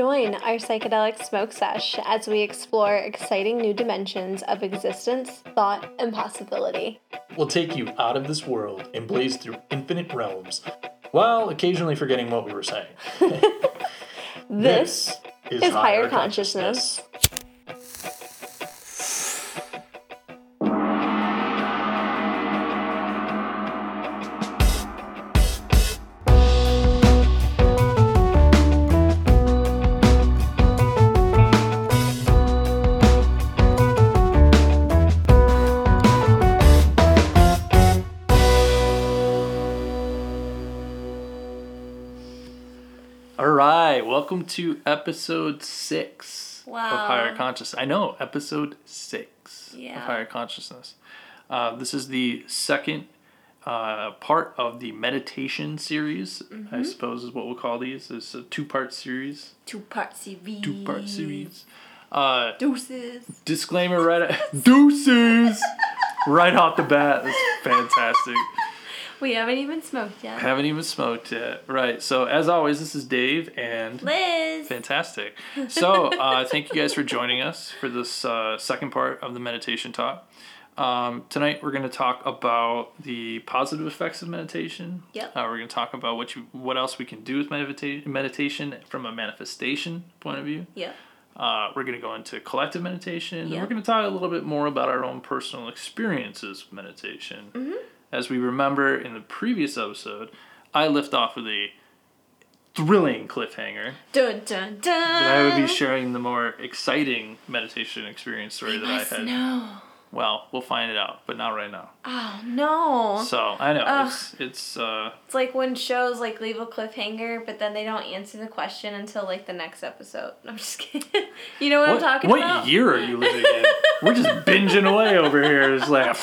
Join our psychedelic smoke sesh as we explore exciting new dimensions of existence, thought, and possibility. We'll take you out of this world and blaze through infinite realms, while occasionally forgetting what we were saying. This, is, higher, consciousness. All to episode six Wow. of Higher Consciousness. I know, episode six Yeah. of Higher Consciousness. Uh, this is the second uh, part of the meditation series, Mm-hmm. I suppose is what we'll call these. It's a two part series. Two part series. Two part series. Uh, Deuces. disclaimer right deuces right off the bat. That's fantastic. We haven't even smoked yet. Haven't even smoked yet. Right. So as always, this is Dave and Liz. fantastic. So uh, thank you guys for joining us for this uh, second part of the meditation talk. Um, tonight we're going to talk about the positive effects of meditation. Yep. Uh, we're going to talk about what you what else we can do with medita- meditation from a manifestation point of view. Yeah. Uh, we're going to go into collective meditation, and Yeah. we're going to talk a little bit more about our own personal experiences with meditation. Mm-hmm. As we remember in the previous episode, I lift off with a thrilling cliffhanger. Dun dun dun. But I would be sharing the more exciting meditation experience story that I had. know. Well, we'll find it out, but not right now. Oh no. So I know Ugh. it's it's uh It's like when shows like leave a cliffhanger, but then they don't answer the question until like the next episode. I'm just kidding. you know what, I'm talking what about? What year are you living in? We're just binging away over here. It's like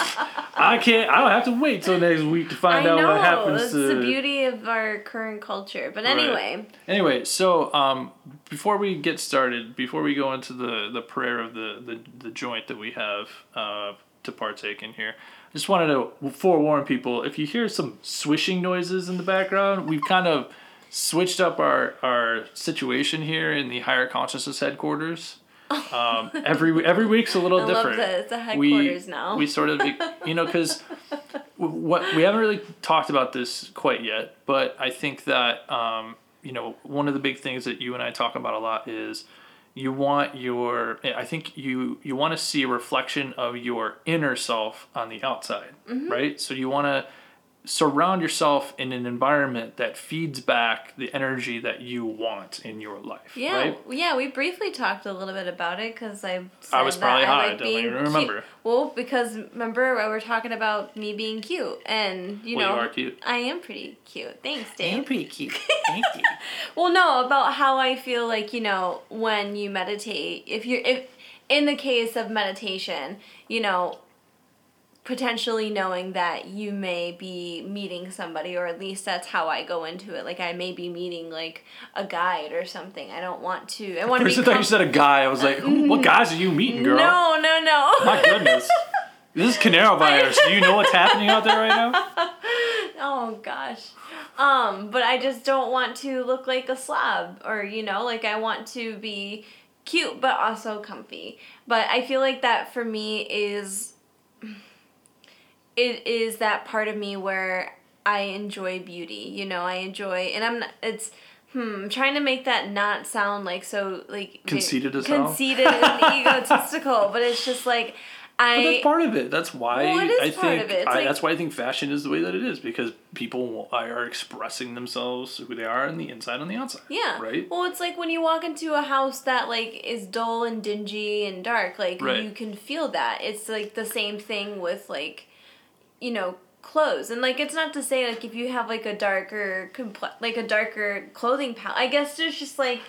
I can't. I don't have to wait till next week to find I out know. what happens That's to the beauty of our current culture. But Right. anyway, Anyway, so um, before we get started, before we go into the, the prayer of the, the, the joint that we have uh, to partake in here, I just wanted to forewarn people if you hear some swishing noises in the background, we've kind of switched up our, our situation here in the higher consciousness headquarters. Um, every every week's a little I different. love the we, headquarters now. We sort of, you know, because what we haven't really talked about this quite yet, but I think that um, you know one of the big things that you and I talk about a lot is you want your. I think you you want to see a reflection of your inner self on the outside, Mm-hmm. right? So you want to surround yourself in an environment that feeds back the energy that you want in your life. yeah, right? yeah. We briefly talked a little bit about it because I. I was probably I high, like don't being even cute. remember. Well, because remember we were talking about me being cute, and you Well, know, you are cute. I am pretty cute. Thanks, Dave. You're pretty cute. Thank you. Well, no, about how I feel like, you know, when you meditate, if you're if in the case of meditation, you know, potentially knowing that you may be meeting somebody or at least that's how I go into it. Like I may be meeting like a guide or something. I don't want to I want to be thought you said a guy. I was like, what guys are you meeting, girl? No, no, no. My goodness. This is Canaro virus. Do you know what's happening out there right now? Oh gosh. Um, but I just don't want to look like a slob or you know, like I want to be cute but also comfy. But I feel like that for me is it is that part of me where I enjoy beauty. You know, I enjoy and I'm not it's Hmm, I'm trying to make that not sound like so like Conceited as conceited and egotistical, but it's just like I But that's part of it. That's why Well, it is I part think of it. I, like- that's why I think fashion is the way that it is because people are expressing themselves who they are on the inside and the outside. Yeah. Right. Well, it's like when you walk into a house that like is dull and dingy and dark, like Right. you can feel that. It's like the same thing with like you know, clothes. And like it's not to say like if you have like a darker comple- like a darker clothing palette. I guess there's just like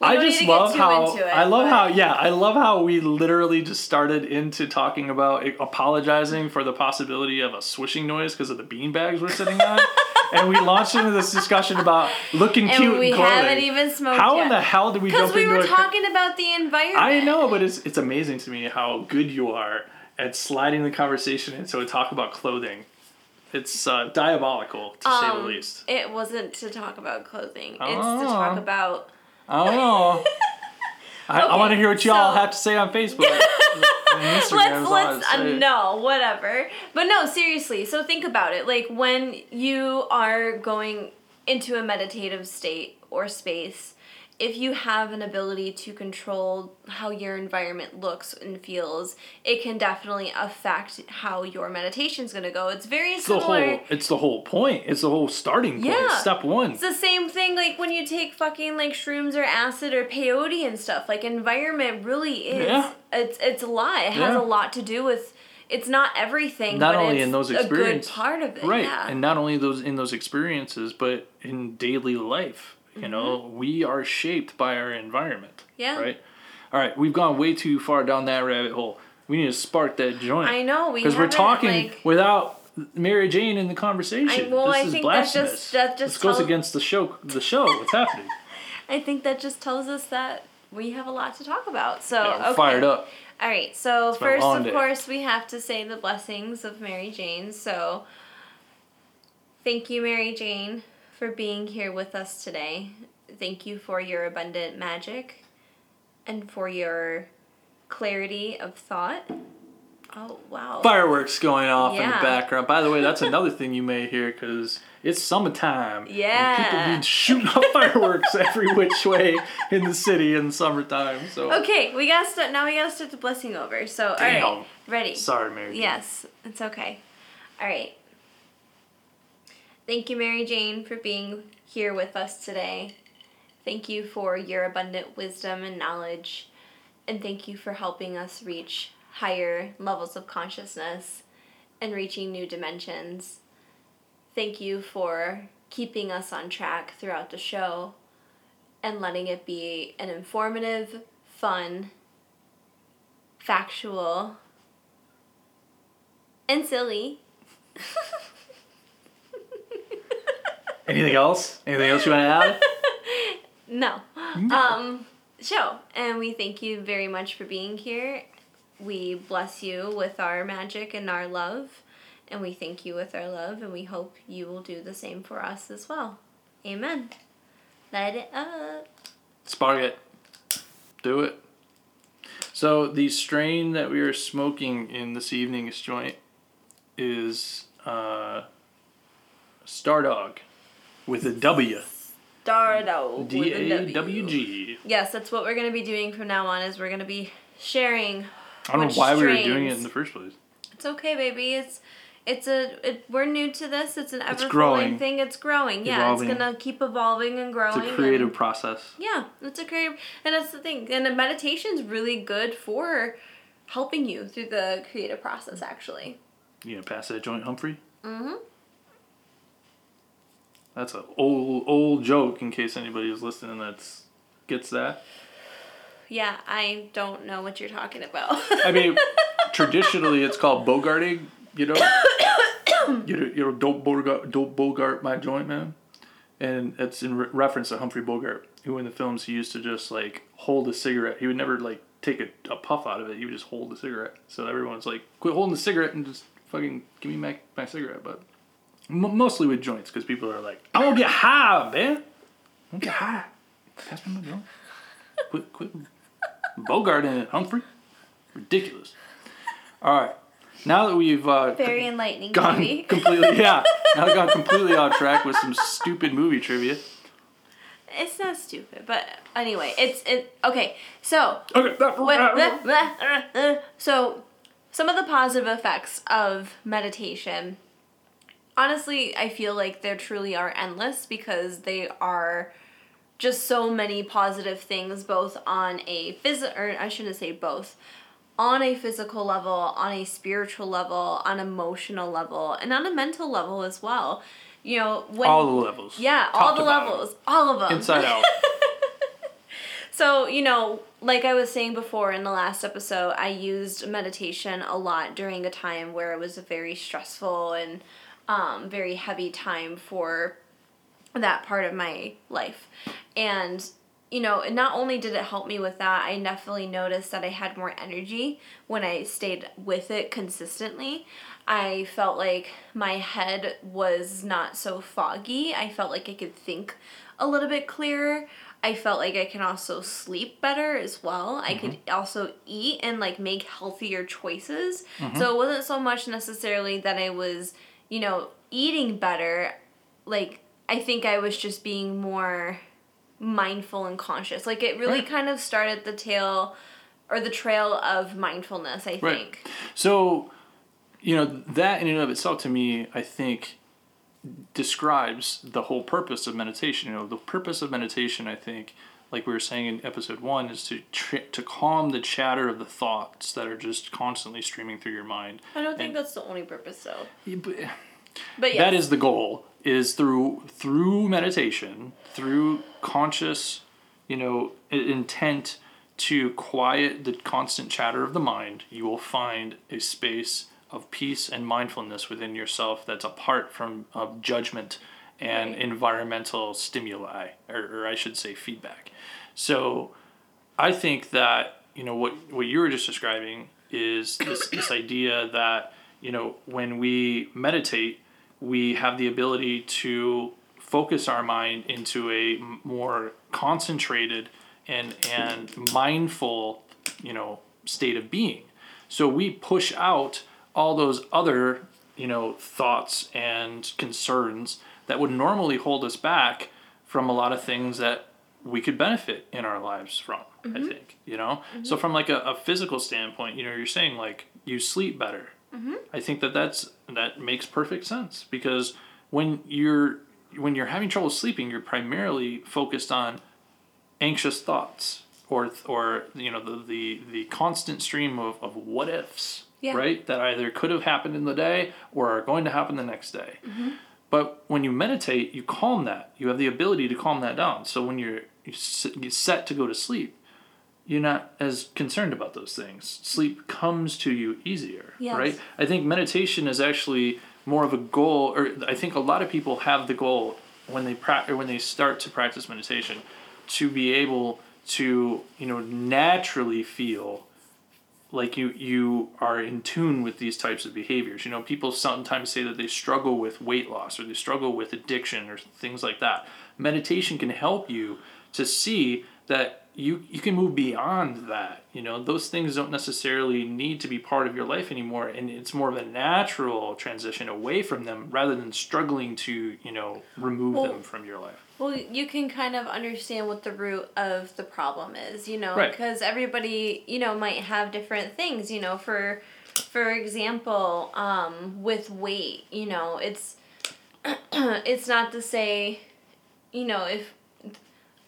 I just love how it, I love but- how yeah I love how we literally just started into talking about apologizing for the possibility of a swishing noise because of the bean bags we're sitting on, and we launched into this discussion about looking cute and cute we clothing. haven't even smoked how yet. in the hell did we Because we were a talking about the environment. I know, but it's it's amazing to me how good you are at sliding the conversation into a talk about clothing. It's uh, diabolical to say the Um, least. It wasn't to talk about clothing. It's to Oh. talk about I don't know. I, I want to hear what y'all so- have to say on Facebook. and let's let's uh, no whatever but no seriously so think about it like when you are going into a meditative state or space if you have an ability to control how your environment looks and feels it can definitely affect how your meditation's going to go it's very It's the whole. It's the whole point. It's the whole starting point. Yeah. Step one. It's the same thing like when you take fucking like shrooms or acid or peyote and stuff. Like environment really is Yeah. it's it's a lot. It has Yeah. a lot to do with it's not everything, Not but only it's in those a good experiences, part of it. right Yeah. and not only those in those experiences but in daily life you know we are shaped by our environment Mm-hmm. Yeah. right all right we've gone way too far down that rabbit hole we need to spark that joint I know, because we're talking like- without mary jane in the conversation I- well, this I is think that just- that just this goes against the show the show what's happening I think that just tells us that we have a lot to talk about. So Yeah, okay. fired up All right, so a first, of day. course, we have to say the blessings of Mary Jane. So, thank you, Mary Jane, for being here with us today. Thank you for your abundant magic and for your clarity of thought. Oh, wow. fireworks going off in the background by the way that's another thing you may hear because it's summertime Yeah. people be shooting off fireworks every which way in the city in summertime so Okay, we gotta start. Now we gotta start the blessing over. So, all right, Damn. ready? sorry mary Yes, it's okay. All right. Thank you, Mary Jane, for being here with us today. Thank you for your abundant wisdom and knowledge. And thank you for helping us reach higher levels of consciousness and reaching new dimensions. Thank you for keeping us on track throughout the show and letting it be an informative, fun, factual, and silly. anything else anything else you want to add No. Um, show. And we thank you very much for being here. We bless you with our magic and our love. And we thank you with our love. And we hope you will do the same for us as well. Amen. Light it up. spark it do it so the strain that we are smoking in this evening's joint is uh stardawg with a w Dardo. d a w g Yes, that's what we're going to be doing from now on is we're going to be sharing I don't know why we were doing it in the first place. It's okay, baby. It's it's a it, we're new to this. It's an ever growing. thing. It's growing. Yeah, Evolving. it's gonna keep evolving and growing. It's a creative and- process. yeah, it's a creative, and that's the thing. And meditation's really good for helping you through the creative process. Actually. You gonna pass that joint, Humphrey? Mm-hmm. That's an old old joke in case anybody is listening that's gets that. Yeah, I don't know what you're talking about. I mean, traditionally it's called bogarting. You know, you know, you know, don't bogart, don't bogart my joint, man. And it's in re- reference to Humphrey Bogart, who in the films he used to just like hold a cigarette. He would never like take a, a puff out of it. He would just hold the cigarette. So everyone's like, quit holding the cigarette and just fucking give me my, my cigarette. But m- mostly with joints, because people are like, I want to get high, man. I want to get high. Pass me my joint. Quit, quit bogarting it, Humphrey. Ridiculous. All right. Now that we've uh, Very enlightening, gone baby. completely, yeah, now we've gone completely off track with some stupid movie trivia. It's not stupid, but anyway, it's it. Okay, so Okay, that, Wait, blah, blah, uh, uh. So, some of the positive effects of meditation, honestly, I feel like there truly are endless because they are just so many positive things, both on a physical, or I shouldn't say both, on a physical level, on a spiritual level, on emotional level, and on a mental level as well. You know, when all the levels. yeah, all the bottom. levels, all of them, Inside out. So, you know, like I was saying before in the last episode, I used meditation a lot during a time where it was a very stressful and um, very heavy time for that part of my life. And, you know, and not only did it help me with that, I definitely noticed that I had more energy when I stayed with it consistently. I felt like my head was not so foggy. I felt like I could think a little bit clearer. I felt like I can also sleep better as well. I could Mm-hmm. also eat and like make healthier choices. Mm-hmm. So it wasn't so much necessarily that I was, you know, eating better. Like I think I was just being more mindful and conscious. Like it really Right. kind of started the tail or the trail of mindfulness, I Right. think. So, you know, that in and of itself to me, I think describes the whole purpose of meditation. You know, the purpose of meditation, I think, like we were saying in episode one, is to tr- to calm the chatter of the thoughts that are just constantly streaming through your mind. I don't think And- that's the only purpose though. Yeah, but- But yeah. That is the goal. Is through through meditation, through conscious, you know, intent to quiet the constant chatter of the mind, you will find a space of peace and mindfulness within yourself that's apart from of judgment and Right. environmental stimuli, or, or I should say feedback. So, I think that you know what what you were just describing is this, this idea that you know when we meditate, we have the ability to focus our mind into a more concentrated and and mindful you know state of being. So we push out all those other you know thoughts and concerns that would normally hold us back from a lot of things that we could benefit in our lives from i mm-hmm. think you know? Mm-hmm. So from like a, a physical standpoint you know you're saying like you sleep better. Mm-hmm. I think that that's that makes perfect sense because when you're when you're having trouble sleeping you're primarily focused on anxious thoughts or or you know the the, the constant stream of, of what ifs Yeah. right that either could have happened in the day or are going to happen the next day but when you meditate you calm that. You have the ability to calm that down. So when you're you s- you set to go to sleep you're not as concerned about those things. Sleep comes to you easier Yes. right? I think meditation is actually more of a goal or i think a lot of people have the goal when they pra- or when they start to practice meditation to be able to you know naturally feel like you you are in tune with these types of behaviors. You know people sometimes say that they struggle with weight loss or they struggle with addiction or things like that. Meditation can help you to see that you you can move beyond that. You know those things don't necessarily need to be part of your life anymore and it's more of a natural transition away from them rather than struggling to you know remove Well, them from your life Well, you can kind of understand what the root of the problem is, you know, Right. because everybody, you know, might have different things, you know, for for example, um, with weight, you know, it's it's not to say, you know, if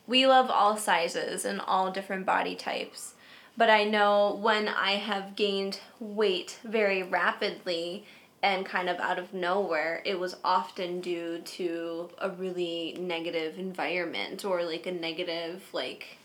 we love all sizes and all different body types. But I know when I have gained weight very rapidly and kind of out of nowhere, it was often due to a really negative environment or like a negative, like,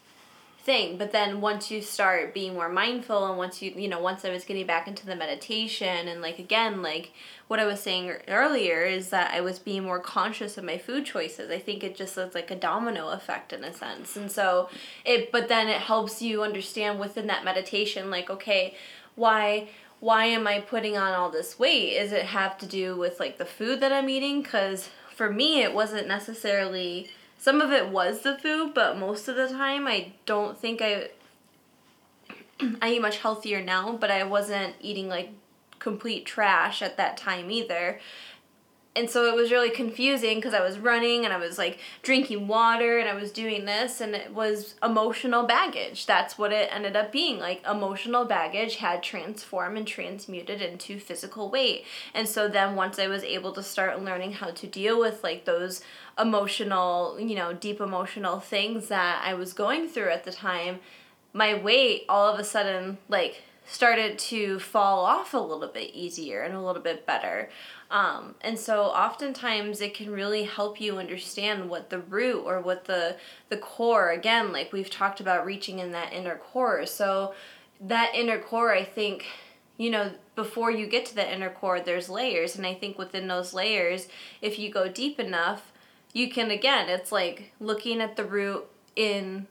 thing. But then once you start being more mindful and once you, you know, once I was getting back into the meditation and like again, like what I was saying er, earlier is that I was being more conscious of my food choices. I think it just is like a domino effect in a sense. And so it, but then it helps you understand within that meditation, like, okay, why why am I putting on all this weight? Is it have to do with like the food that I'm eating? Because for me, it wasn't necessarily. Some of it was the food, but most of the time, I don't think I. I eat much healthier now, but I wasn't eating like complete trash at that time either. And so it was really confusing because I was running and I was like drinking water and I was doing this and it was emotional baggage. That's what it ended up being. Like emotional baggage had transformed and transmuted into physical weight. And so then once I was able to start learning how to deal with like those emotional, you know, deep emotional things that I was going through at the time, my weight all of a sudden like started to fall off a little bit easier and a little bit better. Um, and so oftentimes it can really help you understand what the root or what the the core again like we've talked about reaching in that inner core. So that inner core I think you know before you get to the inner core there's layers and I think within those layers if you go deep enough you can again it's like looking at the root in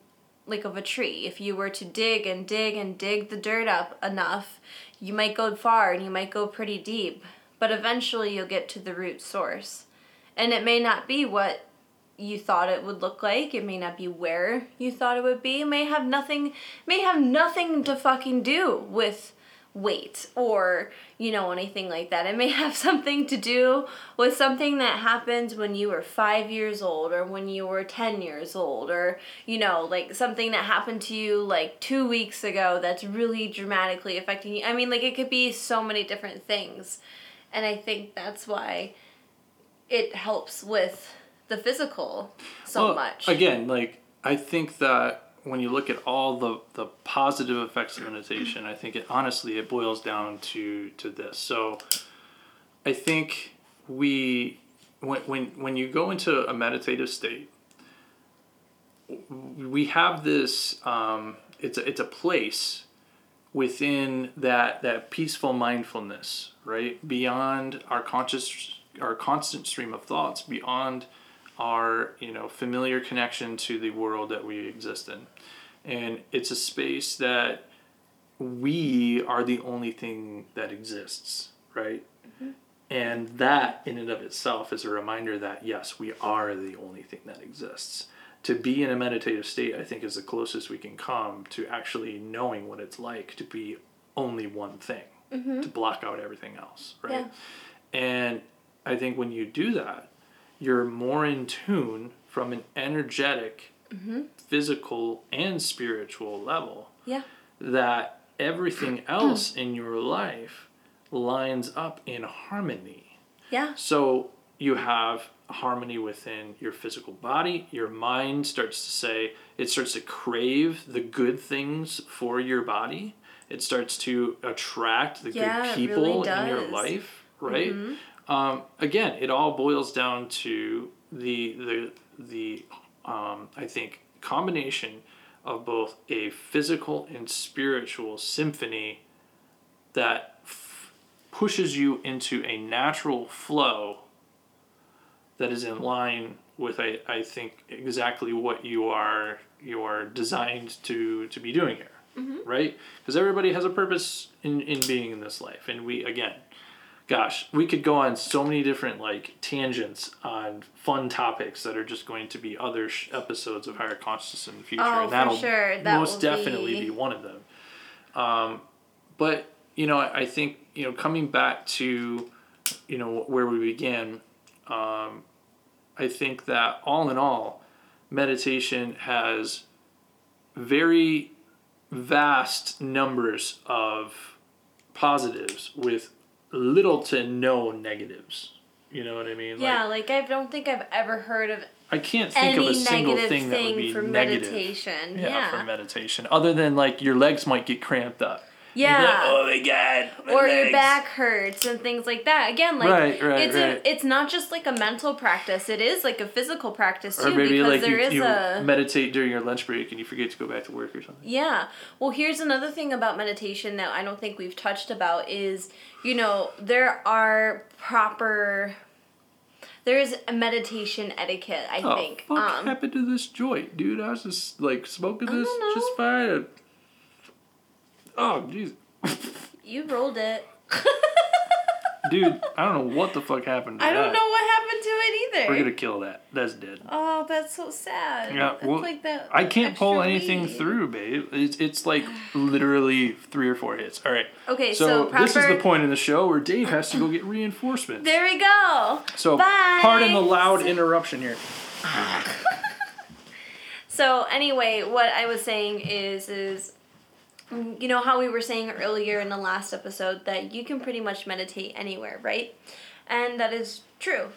like of a tree. If you were to dig and dig and dig the dirt up enough, you might go far and you might go pretty deep, but eventually you'll get to the root source. And it may not be what you thought it would look like. It may not be where you thought it would be. It may have nothing may have nothing to fucking do with weight or, you know, anything like that. It may have something to do with something that happened when you were 5 years old or when you were 10 years old or, you know, like something that happened to you like 2 weeks ago that's really dramatically affecting you. I mean, like it could be so many different things. And I think that's why it helps with the physical so Well, much. Again, like I think that when you look at all the the positive effects of meditation, I think it honestly it boils down to to this. So I think we when when when you go into a meditative state, we have this um, it's a, it's a place within that that peaceful mindfulness, right? Beyond our conscious our constant stream of thoughts, beyond our you know familiar connection to the world that we exist in. And it's a space that we are the only thing that exists right? Mm-hmm. And that in and of itself is a reminder that yes we are the only thing that exists to be in a meditative state i think is the closest we can come to actually knowing what it's like to be only one thing mm-hmm. to block out everything else right and i think when you do that you're more in tune from an energetic, mm-hmm. physical, and spiritual level yeah. that everything else in your life lines up in harmony. Yeah. So you have harmony within your physical body. Your mind starts to say, it starts to crave the good things for your body. It starts to attract the Yeah, good people really in your life, right? Um, again, it all boils down to the the the um, I think combination of both a physical and spiritual symphony that f- pushes you into a natural flow that is in line with I, I think exactly what you are you are designed to to be doing here right? Because everybody has a purpose in in being in this life. And we again gosh we could go on so many different like tangents on fun topics that are just going to be other sh- episodes of higher consciousness in the future. Oh, and that'll sure. That most definitely be- be one of them. Um, but you know I, I think you know coming back to you know where we began um, i think that all in all meditation has very vast numbers of positives with little to no negatives you know what i mean Yeah, like, like I don't think I've ever heard of i can't think of a single negative thing that would be for negative meditation. yeah, Yeah. for meditation other than like your legs might get cramped up Yeah. like, oh my god my or your back hurts and things like that. Again, like Right, right, it's right. A, it's not just like a mental practice. It is like a physical practice too or maybe because like there you, is you a meditate during your lunch break and you forget to go back to work or something Yeah. Well, here's another thing about meditation that I don't think we've touched about is, you know, there are proper there is a meditation etiquette, I oh, think. fuck Um happened to this joint, dude? I was just like smoking this just fine. Oh, jeez. you rolled it. Dude, I don't know what the fuck happened to I don't know what happened to it either. We're gonna kill that. That's dead. Oh, that's so sad. Yeah, That's well, like that I can't pull extra anything weed. through, babe. It's, it's like literally three or four hits. All right. Okay, So, this is the point in the show where Dave has to go get reinforcements. There we go. so Bye. pardon the loud interruption here. So anyway, what I was saying is is you know how we were saying earlier in the last episode that you can pretty much meditate anywhere, right? And that is true.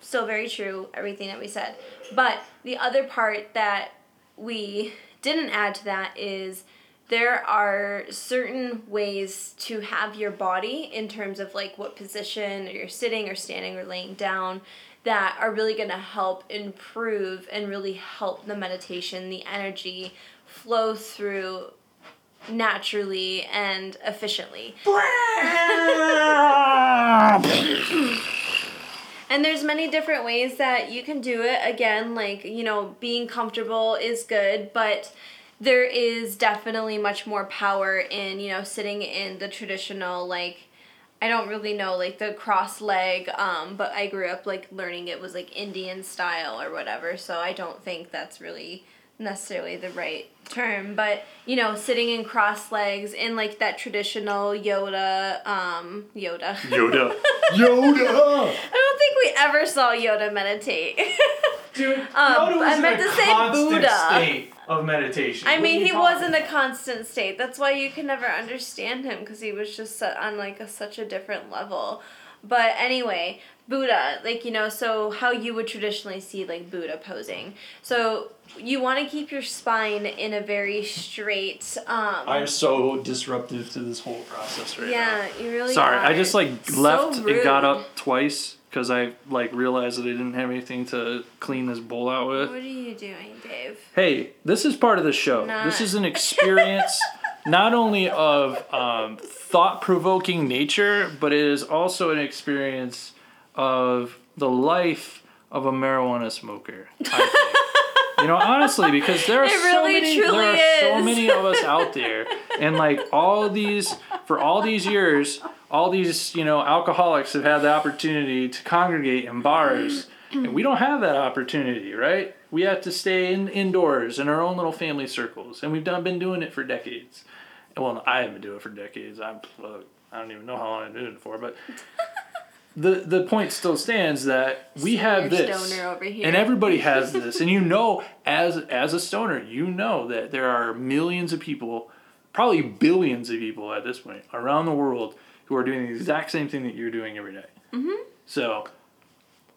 Still very true, everything that we said. But the other part that we didn't add to that is there are certain ways to have your body in terms of like what position you're sitting or standing or laying down that are really going to help improve and really help the meditation the energy flow through naturally and efficiently. And there's many different ways that you can do it. Again like you know being comfortable is good but there is definitely much more power in you know sitting in the traditional like I don't really know like the cross leg, um, but I grew up like learning it was like Indian style or whatever, so I don't think that's really necessarily the right term. But you know, sitting in cross legs in like that traditional Yoda, um, Yoda. Yoda. Yoda. I don't think we ever saw Yoda meditate. Dude, Um, Yoda was I in meant a to say Buddha. state of meditation. I mean, he talking was in a constant state. That's why you can never understand him because he was just set on like a, such a different level. But anyway, Buddha, like you know, so how you would traditionally see like Buddha posing. So you want to keep your spine in a very straight. Um, I'm so disruptive to this whole process right now. yeah, you really. Sorry, I just like So left and got up twice because I like realized that I didn't have anything to clean this bowl out with. What are you doing, Dave? Hey, this is part of the show. Not. This is an experience not only of um, thought provoking nature, but it is also an experience of the life of a marijuana smoker. You know, honestly, because there are It so really, many, there are so many of us out there, and like all these for all these years, all these you know alcoholics have had the opportunity to congregate in bars. And we don't have that opportunity, right? We have to stay in indoors in our own little family circles, and we've done been doing it for decades. Well, I haven't been doing it for decades. I'm, I don't even know how long I've been doing it for, but the the point still stands that we have this, stoner over here. and everybody has this, and you know, as as a stoner, you know that there are millions of people, probably billions of people at this point around the world who are doing the exact same thing that you're doing every day. Mm-hmm. So,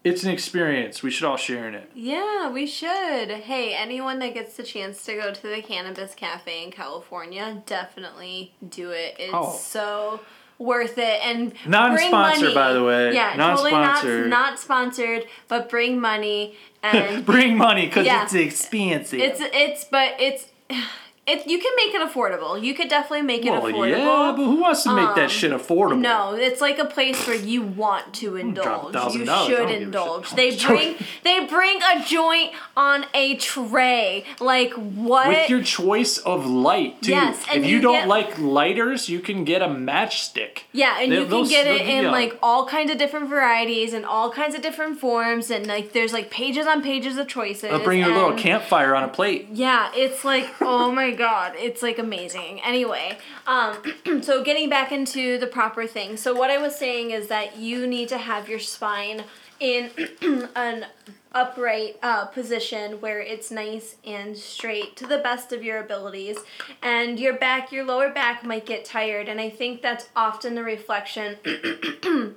it's an experience. We should all share in it. Yeah, we should. Hey, anyone that gets the chance to go to the Cannabis Cafe in California, definitely do it. It's Oh. so worth it and bring Non-sponsor, money. by the way. Yeah, totally Non-sponsored. not not sponsored, but bring money and Bring money because Yeah. it's expensive. it's it's but it's it you can make it affordable. You could definitely make it well, affordable. yeah, but who wants to make that Um, shit affordable? No, it's like a place where you want to indulge. $1,000, You should give a shit. indulge. They joking. bring they bring a joint on a tray. Like what? With your choice of light, too. Yes, and if you, you don't get- like lighters, you can get a matchstick. yeah, and They- you can get it in like all kinds of different varieties and all kinds of different forms and like there's like pages on pages of choices. They'll bring you a little campfire on a plate. Yeah, it's like oh my god, it's like amazing. Anyway, um, so getting back into the proper thing. So what I was saying is that you need to have your spine in an upright uh, position where it's nice and straight to the best of your abilities and your back your lower back might get tired and i think that's often the reflection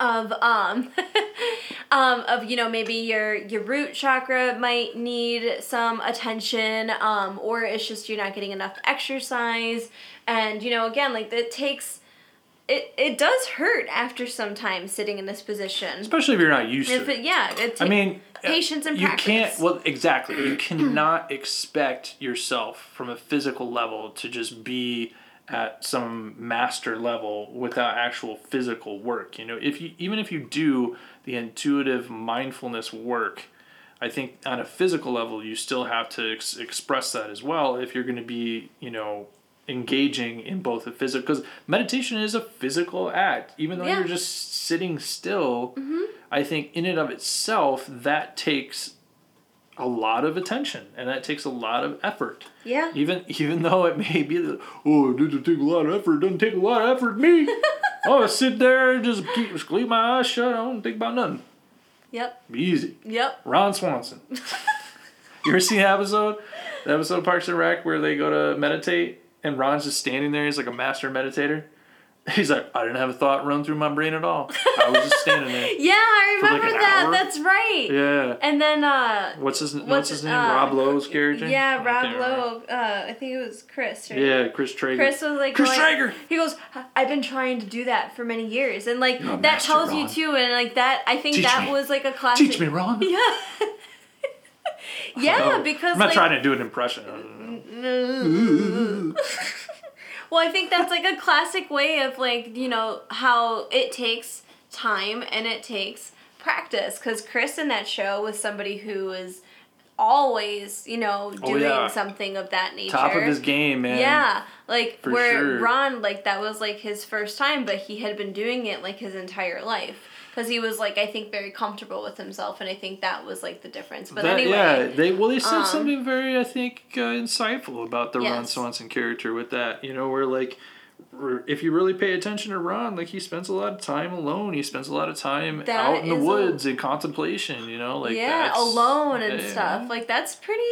of um um of you know maybe your your root chakra might need some attention um or it's just you're not getting enough exercise and you know again like it takes it it does hurt after some time sitting in this position Especially if you're not used if to it it. yeah it I mean, uh, patience and you practice. can't. Well, exactly. You cannot expect yourself from a physical level to just be at some master level without actual physical work. You know, if you even if you do the intuitive mindfulness work, I think on a physical level you still have to ex- express that as well if you're going to be, you know, engaging in both the physical because meditation is a physical act even though Yeah. you're just sitting still mm-hmm. i think in and of itself that takes a lot of attention and that takes a lot of effort. Yeah. Even even though it may be the, oh it doesn't take a lot of effort it doesn't take a lot of effort me. Oh I sit there and just keep just keep my eyes shut i don't think about nothing. Yep. Be easy. Yep. Ron swanson. You ever seen the episode? The episode of parks and rec where they go to meditate and ron's just standing there he's like a master meditator he's like i didn't have a thought run through my brain at all i was just standing there yeah i For like remember that hour? that's right yeah and then uh what's his what's, What's- his name uh, rob lowe's character yeah I rob lowe uh i think it was chris right? yeah chris traeger Chris was like, Chris going- Traeger! He goes, I've been trying to do that for many years, and like You're that tells you too, and like that, I think Teach that me. was like a classic. teach me ron Yeah. yeah, Oh, because i'm not like, trying to do an impression well, I think that's like a classic way of like you know how it takes time and it takes practice. Because Chris in that show was somebody who was always, you know, oh, doing Oh, yeah. something of that nature. Top of his game, man. Yeah, like For where sure. Ron, like that was like his first time, but he had been doing it like his entire life because he was like I think very comfortable with himself, and I think that was like the difference. But That- anyway, yeah, they well they said um, something very I think uh, insightful about the Ron Swanson character with that. You know, where like if you really pay attention to Ron, like he spends a lot of time alone. He spends a lot of time That out in the is a- woods in contemplation. You know, like yeah, alone and yeah, stuff. Like that's pretty.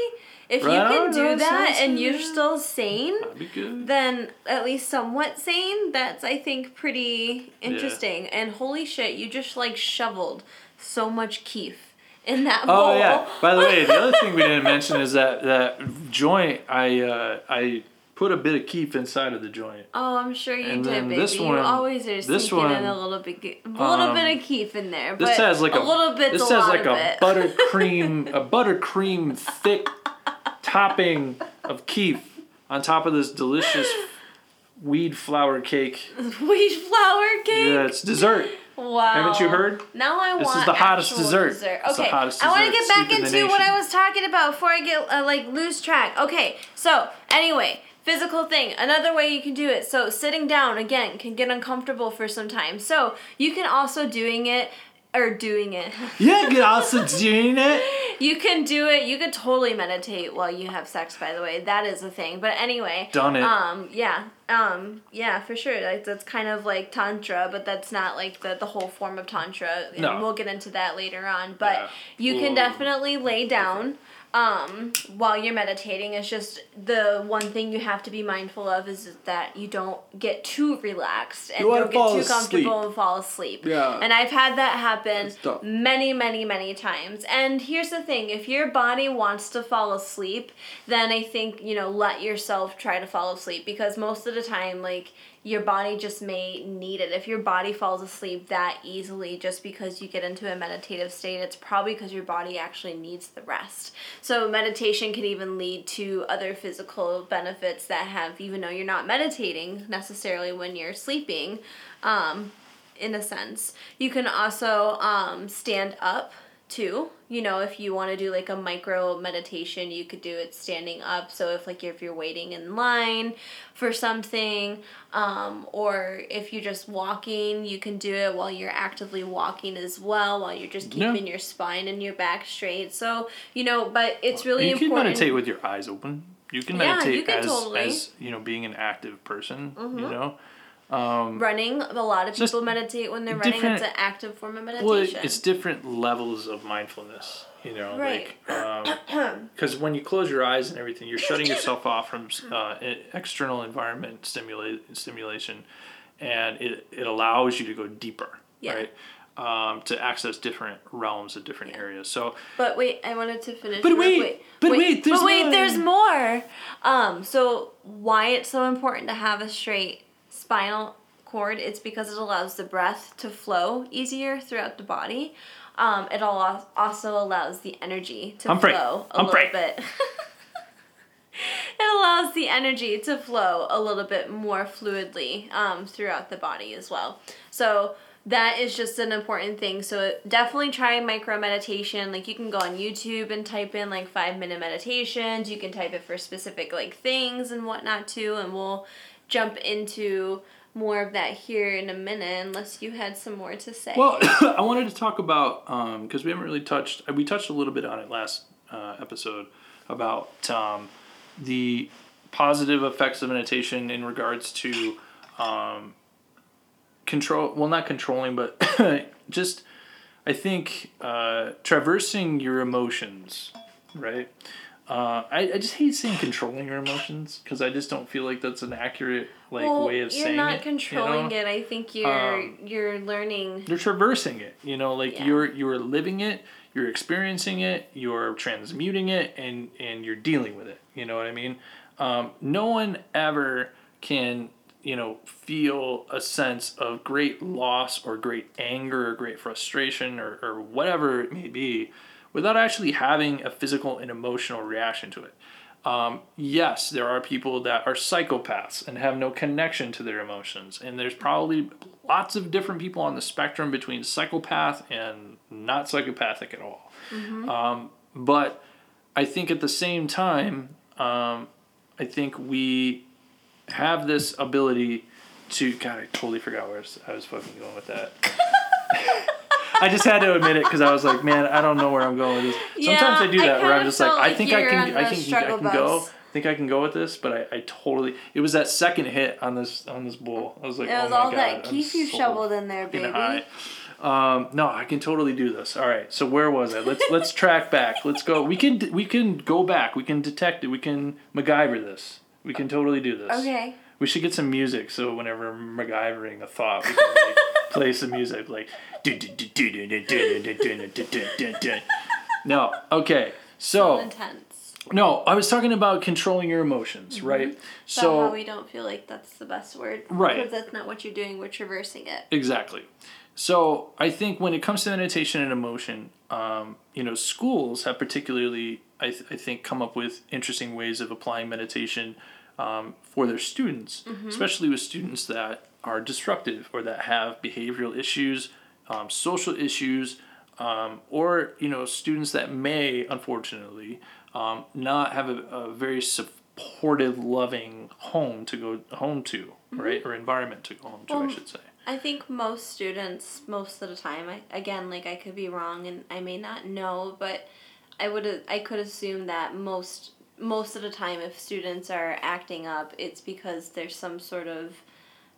If Right you on, can do that and you're yeah. still sane, That'd be good. then at least somewhat sane, that's I think pretty interesting. And holy shit, you just like shoveled so much keef in that bowl. Oh yeah. By the way, the other thing we didn't mention is that that joint. I uh, I put a bit of keef inside of the joint. Oh, I'm sure you And did, baby. this you one- always are this sneaking in one, a little bit, a little um, bit of keef in there. This has like a, a little bit's This has like a buttercream, a buttercream thick topping of keef on top of this delicious weed flour cake. Wheat flour cake. Yeah, it's dessert. Wow. Haven't you heard? Now I want. This is the hottest dessert. dessert. It's the Okay, hottest I want to get back into what I was talking about before I get uh, like lose track. Okay, so anyway, physical thing. Another way you can do it. So sitting down again can get uncomfortable for some time. So you can also doing it or doing it. Yeah, get also doing it. You can do it. You could totally meditate while you have sex. By the way, that is a thing. But anyway, Done it. Um, yeah, um, yeah, for sure. Like, that's kind of like tantra, but that's not like the the whole form of tantra. And No. we'll get into that later on. But Yeah. you can Whoa. definitely lay down. Um, while you're meditating, it's just the one thing you have to be mindful of is that you don't get too relaxed and You don't get too asleep. comfortable and fall asleep. Yeah. And I've had that happen many, many, many times. And here's the thing if your body wants to fall asleep, then I think, you know, let yourself try to fall asleep because most of the time, like, your body just may need it. If your body falls asleep that easily just because you get into a meditative state, it's probably because your body actually needs the rest. So, meditation can even lead to other physical benefits that have, even though you're not meditating necessarily when you're sleeping. Um, in a sense. You can also um, stand up too. You know, if you want to do like a micro meditation, you could do it standing up. So if like if you're waiting in line for something, um, or if you're just walking, you can do it while you're actively walking as well, while you're just Yeah. keeping your spine and your back straight. So you know, but it's really you can meditate with your eyes open. You can Yeah, meditate you can as totally. Mm-hmm. as you know being an active person. You know. Um, running. A lot of people meditate when they're running. It's an active form of meditation. Well, it's different levels of mindfulness, you know, Right. like because when you close your eyes and everything, you're shutting yourself off from uh, external environment stimulate stimulation, and it it allows you to go deeper, Yeah. right? Um, to access different realms of different areas. So But wait, I wanted to finish. But wait, quick. but wait, there's but wait, more. there's more. Um, so why it's so important to have a straight spinal cord? It's because it allows the breath to flow easier throughout the body. Um, it al- also allows the energy to Humphrey, flow a Humphrey. little bit. it allows the energy to flow a little bit more fluidly um, throughout the body as well. So that is just an important thing. So definitely try micro meditation. Like you can go on YouTube and type in like five minute meditations. You can type it for specific like things and whatnot too. And we'll jump into more of that here in a minute unless you had some more to say. Well, I wanted to talk about because we haven't really touched. We touched a little bit on it last uh, episode about um, the positive effects of meditation in regards to um, control. Well, not controlling, but just I think uh, traversing your emotions, right? Uh, I, I just hate saying controlling your emotions because I just don't feel like that's an accurate like well, way of saying it. you're not it. you controlling know? it. I think you're Um, you're learning. you're traversing it you know like Yeah. you're you're living it you're experiencing it you're transmuting it and and you're dealing with it you know what i mean um, no one ever can you know feel a sense of great loss or great anger or great frustration or, or whatever it may be without actually having a physical and emotional reaction to it um, yes, there are people that are psychopaths and have no connection to their emotions. And there's probably lots of different people on the spectrum between psychopath and not psychopathic at all. Um, but I think at the same time, um, I think we have this ability to. God, I totally forgot where I was, I was fucking going with that. I just had to admit it because I was like, man, I don't know where I'm going with this. Sometimes Yeah, I do I that where I'm just like, felt I like think I can, I can, I can go. I think I can go with this, but I, I totally. It was that second hit on this on this bowl. I was like, It oh was my all god, that keef you so shoveled in there, baby. high. Um, no, I can totally do this. All right, so where was I? Let's let's track back. Let's go. We can we can go back. We can detect it. We can MacGyver this. We can totally do this. Okay. We should get some music so whenever MacGyvering a thought, we can like, play some music like. No. Okay. So So intense. no, I was talking about controlling your emotions, right? So So how we don't feel like that's the best word. Right. Because that's not what you're doing. We're traversing it. Exactly. So I think when it comes to meditation and emotion, um, you know, schools have particularly, I, th- I think, come up with interesting ways of applying meditation um, for their students, especially with students that are disruptive or that have behavioral issues, um, social issues, um, or you know, students that may, unfortunately, um, not have a, a very supportive, loving home to go home to, right, or environment to go home to, I should say. I think most students, most of the time, I, again, like I could be wrong and I may not know, but I would I could assume that most most of the time, if students are acting up, it's because there's some sort of,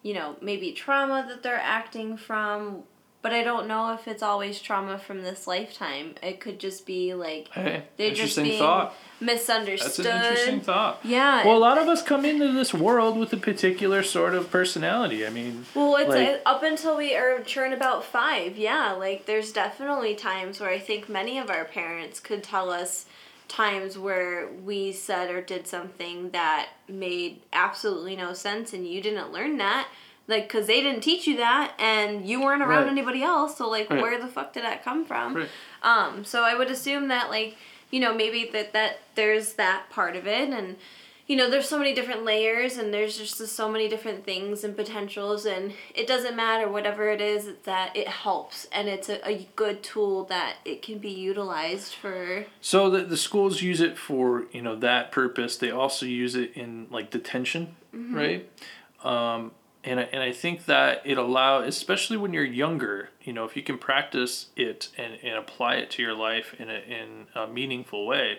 you know, maybe trauma that they're acting from. But I don't know if it's always trauma from this lifetime. It could just be like Hey, they're just being thought. misunderstood. That's an interesting thought. Yeah. Well, a lot of us come into this world with a particular sort of personality. I mean, Well, it's Like- uh, up until we are turn about five. Yeah, like there's definitely times where I think many of our parents could tell us times where we said or did something that made absolutely no sense and you didn't learn that like because they didn't teach you that and you weren't around Right. anybody else so like Right. where the fuck did that come from Right. um so i would assume that like you know maybe that that there's that part of it and you know there's so many different layers and there's just so many different things and potentials and it doesn't matter whatever it is it's that it helps and it's a, a good tool that it can be utilized for so the, the schools use it for you know that purpose. They also use it in like detention, Mm-hmm. right? Um, and I, and I think that it allow, especially when you're younger, you know, if you can practice it and, and apply it to your life in a in a meaningful way,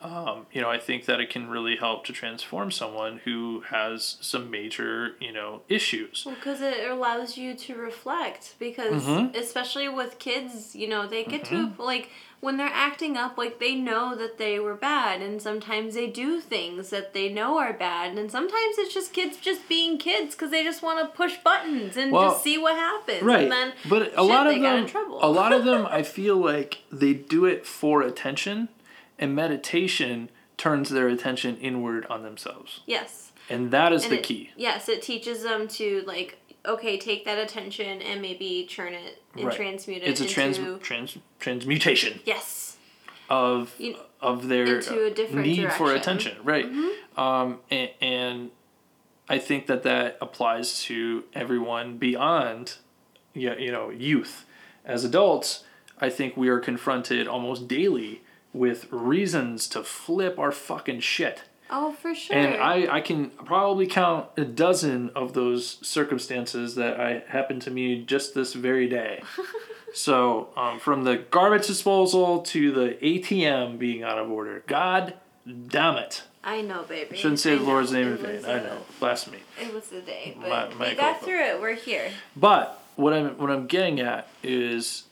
um, you know, I think that it can really help to transform someone who has some major, you know, issues. Well, because it allows you to reflect. Because Mhm. especially with kids, you know, they get to like when they're acting up, like they know that they were bad, and sometimes they do things that they know are bad, and sometimes it's just kids just being kids because they just want to push buttons and Well, just see what happens, Right, and then but a shit, lot of them, a lot of them, I feel like they do it for attention, and meditation turns their attention inward on themselves, yes, and that is and the it- key. Yes, it teaches them to like okay, take that attention and maybe churn it and Right. transmute it It's a trans, trans transmutation yes, of You- of their into a different need for attention, right? Um, and, and I think that that applies to everyone beyond, you know, youth. As adults, I think we are confronted almost daily with reasons to flip our fucking shit. Oh for sure. And I, I can probably count a dozen of those circumstances that I happened to me just this very day. so, um, from the garbage disposal to the ATM being out of order. God damn it. I know, baby. Shouldn't say I the Lord's know. name in vain. was know. Blasphemy. It was the day, but My- my we got through it. We're here. But what I'm what I'm getting at is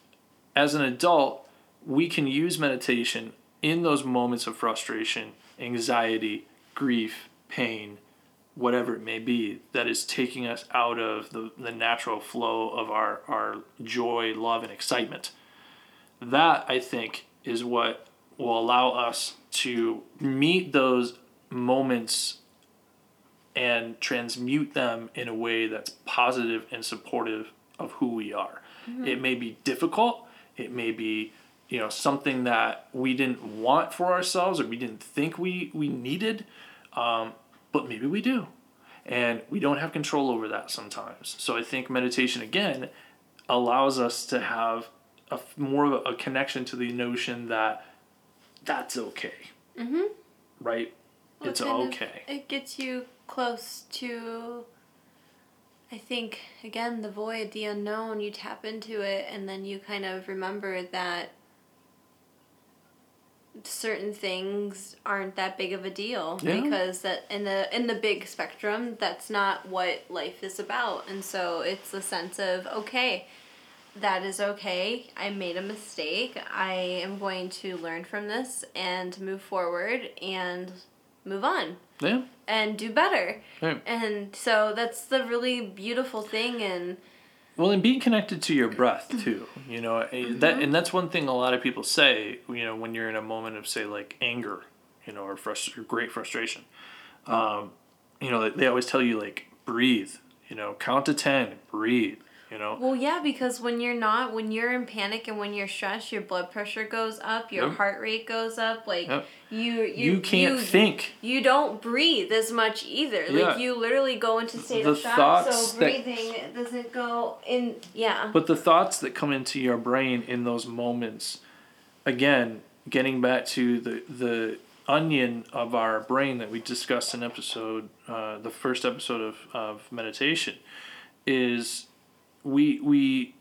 as an adult, we can use meditation in those moments of frustration, anxiety, grief, pain, whatever it may be, that is taking us out of the, the natural flow of our, our joy, love, and excitement. That I think is what will allow us to meet those moments and transmute them in a way that's positive and supportive of who we are. Mm-hmm. It may be difficult, it may be you know something that we didn't want for ourselves or we didn't think we we needed um, but maybe we do and we don't have control over that sometimes so i think meditation again allows us to have a more of a, connection to the notion that that's okay Mhm. right? Well, it's okay. it gets you close to. I think again the void, the unknown. You tap into it, and then you kind of remember that certain things aren't that big of a deal Yeah. because that in the in the big spectrum that's not what life is about and so it's the sense of okay that is okay i made a mistake i am going to learn from this and move forward and move on Yeah. and do better Right. and so that's the really beautiful thing and Well, and being connected to your breath too, you know, eh, that and that's one thing a lot of people say, you know, when you're in a moment of say like anger, you know, or frust- or great frustration. Um, you know, they- they always tell you like breathe, you know, count to 10, breathe, you know. Well, yeah, because when you're not, when you're in panic and when you're stressed, your blood pressure goes up, your Yep. heart rate goes up. Like Yep. you, you, You can't you, think. You don't breathe as much either. Yeah. Like you literally go into state The of shock. thoughts So that- breathing doesn't go in. Yeah. But the thoughts that come into your brain in those moments, again, getting back to the the onion of our brain that we discussed in episode, uh, the first episode of, of meditation, is we we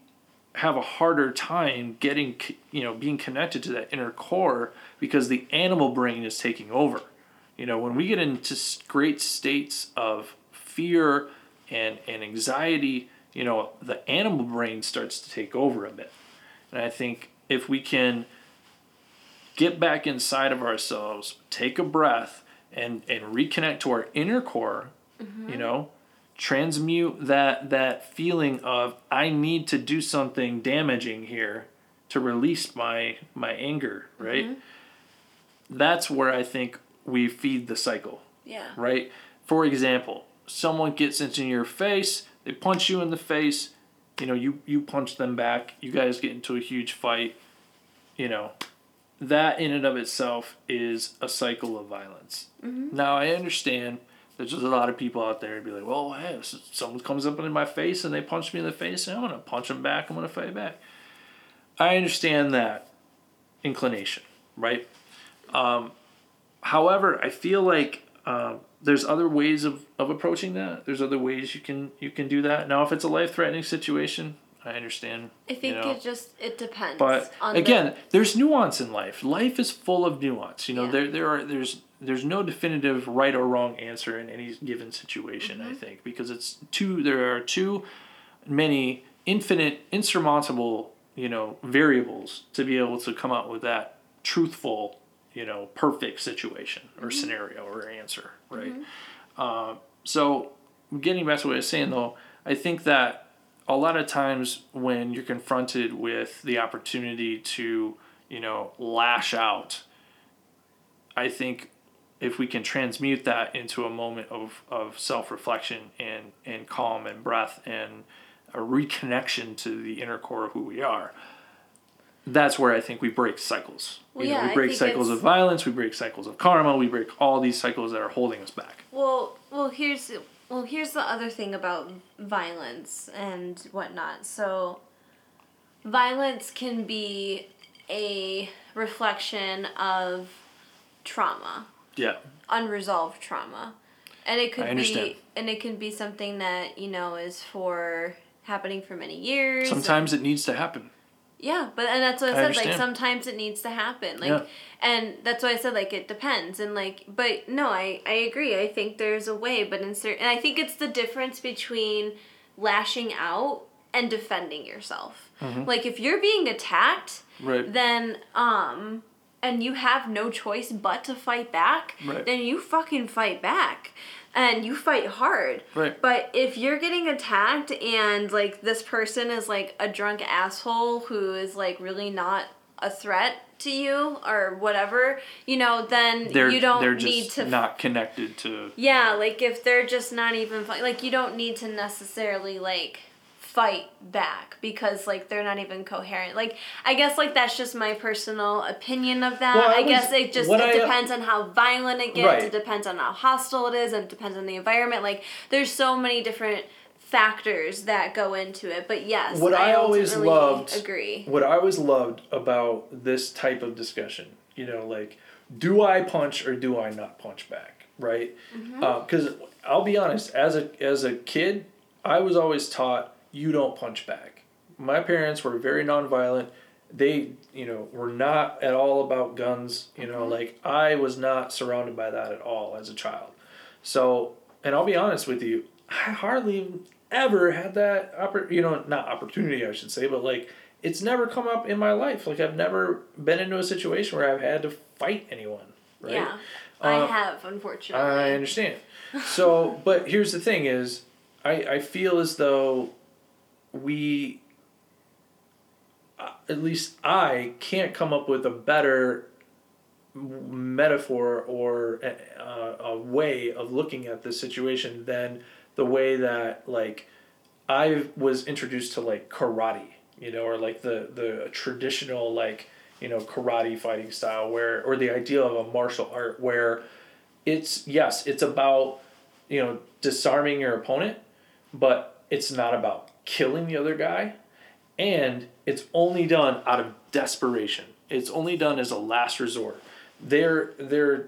have a harder time getting you know being connected to that inner core because the animal brain is taking over. You know, when we get into great states of fear and, and anxiety, you know, the animal brain starts to take over a bit. And I think if we can get back inside of ourselves, take a breath, and, and reconnect to our inner core, mm-hmm. you know, transmute that that feeling of I need to do something damaging here to release my my anger, mm-hmm. right? That's where I think we feed the cycle Yeah. right? For example, someone gets into your face, they punch you in the face, you know, you, you punch them back, you guys get into a huge fight, you know, that in and of itself is a cycle of violence. Mm-hmm. Now, I understand there's just a lot of people out there be like, well, hey, someone comes up in my face and they punch me in the face, and I'm to punch them back, I'm going to fight back. I understand that inclination, right? Um, however, I feel like um, there's other ways of, of approaching that. There's other ways you can you can do that. Now, if it's a life threatening situation, I understand. I think you know, it just it depends. but again, the, there's nuance in life. Life is full of nuance. You know, Yeah. there there are there's there's no definitive right or wrong answer in any given situation. Mm-hmm. I think because it's too there are too many infinite insurmountable you know variables to be able to come up with that truthful you know perfect situation or Mm-hmm. scenario or answer right uh, so getting back to what i was saying though i think that a lot of times when you're confronted with the opportunity to you know lash out i think if we can transmute that into a moment of, of self-reflection and, and calm and breath and a reconnection to the inner core of who we are that's where i think we break cycles. Well, you know, yeah, we break cycles it's- of violence we break cycles of karma we break all these cycles that are holding us back. Well, well, here's well, here's the other thing about violence and whatnot. So, violence can be a reflection of trauma, yeah unresolved trauma, and it could understand. be and it can be something that you know is for happening for many years. sometimes it needs to happen Yeah, but and that's what I I said. Like sometimes it needs to happen. Like, Yeah. and that's why I said like it depends. And like, but no, I I agree. I think there's a way, but in certain, and I think it's the difference between lashing out and defending yourself. Mm-hmm. Like if you're being attacked, right then um, and you have no choice but to fight back, Right. then you fucking fight back. And you fight hard. Right. But if you're getting attacked and like this person is like a drunk asshole who is like really not a threat to you or whatever, you know, then they're, you don't they're need just to not connected to Yeah, like if they're just not even like you don't need to necessarily like fight back because like they're not even coherent. Like I guess like that's just my personal opinion of that. Well, I I, was- guess it just it I- depends on how violent it gets. Right. It depends on how hostile it is. And it depends on the environment. Like there's so many different factors that go into it. But yes, What I always ultimately loved- agree. What I always loved about this type of discussion, you know, like do I punch or do I not punch back? Right? Mm-hmm. Uh, because I'll be honest, as a as a kid, I was always taught you don't punch back. My parents were very nonviolent. They, you know, were not at all about guns. You know, like I was not surrounded by that at all as a child. So, and I'll be honest with you, I hardly ever had that oppor- you know, not opportunity I should say, but like it's never come up in my life. Like I've never been into a situation where I've had to fight anyone. Right? Yeah. I Uh, have, unfortunately. I understand. So, but here's the thing: is I I feel as though we, uh, at least I can't come up with a better metaphor or a, uh, a way of looking at this situation than the way that like I was introduced to like karate, you know, or like the the traditional like you know karate fighting style where or the idea of a martial art where it's yes it's about you know disarming your opponent but it's not about killing the other guy and it's only done out of desperation. It's only done as a last resort. They're they're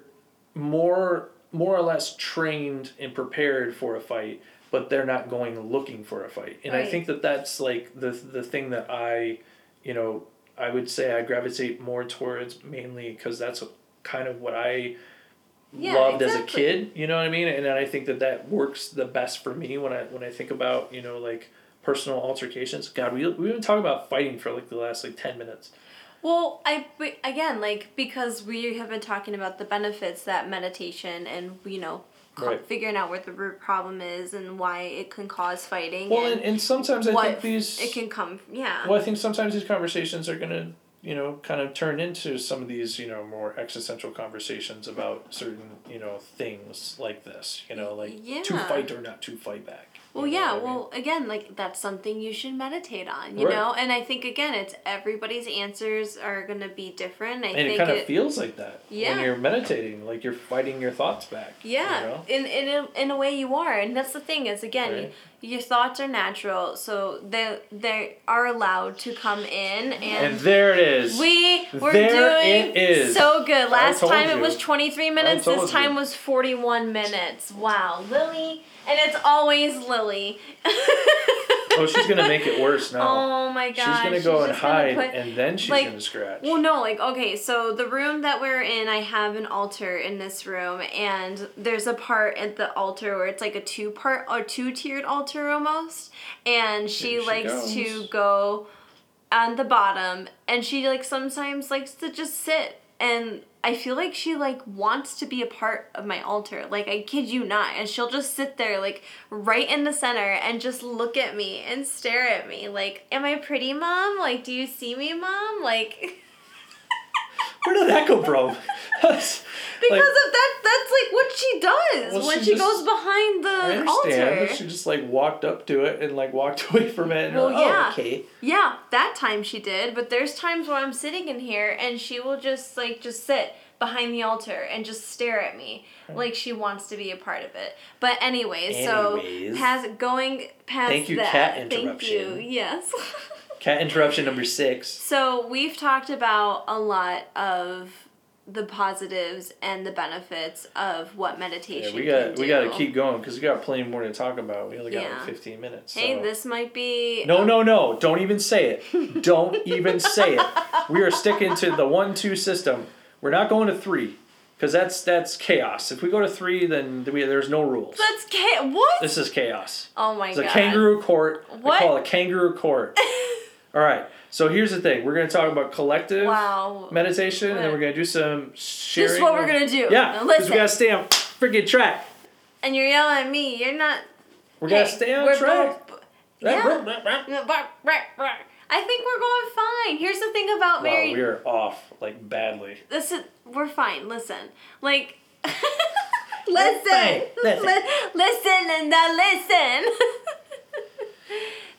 more more or less trained and prepared for a fight but they're not going looking for a fight. And i think that that's like the the thing that i you know i would say i gravitate more towards mainly because that's kind of what i Yeah, loved as a kid you know what i mean? And i think that that works the best for me when i when i think about you know like personal altercations god we, we've been talking about fighting for like the last like 10 minutes Well, I again like because we have been talking about the benefits that meditation and you know Right. figuring out what the root problem is and why it can cause fighting well and, and, sometimes i think these it can come yeah. Well, I think sometimes these conversations are gonna, you know, kind of turn into some of these, you know, more existential conversations about certain, you know, things like this. You know, like to fight or not to fight back. Well, yeah. I mean? Well, again, like that's something you should meditate on, you Right. know. And I think again, it's everybody's answers are gonna be different. I and it think kind of it, feels like that Yeah. when you're meditating, like you're fighting your thoughts back. yeah, You know? in in a, in a way you are, and that's the thing is again, Right. you, your thoughts are natural, so they they are allowed to come in, and, And there it is. we were There doing it is. so good. Last time it was twenty three minutes. This time you. was forty one minutes. Wow, Lily, and it's always Lily. oh, she's gonna make it worse now. Oh my gosh. she's gonna go and hide, put- and then she's like, gonna scratch. Well, no, like okay, so the room that we're in, I have an altar in this room, and there's a part at the altar where it's like a two part or two tiered altar almost, and she, she likes to go on the bottom, and she like sometimes likes to just sit, and I feel like she like wants to be a part of my altar. Like I kid you not, and she'll just sit there like right in the center and just look at me and stare at me like, "Am I pretty, mom? Like, do you see me, mom?" Like. Where did that come from? That's- Because like, of that, that's like what she does Well, when she she, just- goes behind I the understand. altar. She just like walked up to it and like walked away from it. And Well, oh, yeah. okay. Yeah, that time she did, but there's times where I'm sitting in here and she will just like just sit behind the altar and just stare at me like she wants to be a part of it. But anyways, Anyways. so past going past Thank you, that. cat Thank you. interruption. Yes. Cat interruption number six. So we've talked about a lot of the positives and the benefits of what meditation Yeah, we got we got to keep going because we got plenty more to talk about. We only got Yeah. like fifteen minutes. Hey, this might be No, no, no! Don't even say it. Don't even say it. We are sticking to the one-two system. We're not going to three, because that's that's chaos. If we go to three, then we, there's no rules. That's ca- what? This is chaos. oh my It's god. It's a kangaroo court. What? I call it a kangaroo court. All right. So here's the thing. We're going to talk about collective Wow. meditation, and then we're going to do some sharing. This is what we're gonna do. Yeah, Now because listen. we got to stay on freaking track. And you're yelling at me. You're not. We're gonna Hey, stay on we're track. both- yeah. I think we're going fine. Here's the thing about Wow, Mary. we are off like badly. Listen, we're fine. Listen, like, listen, fine. Listen. Listen, and then listen.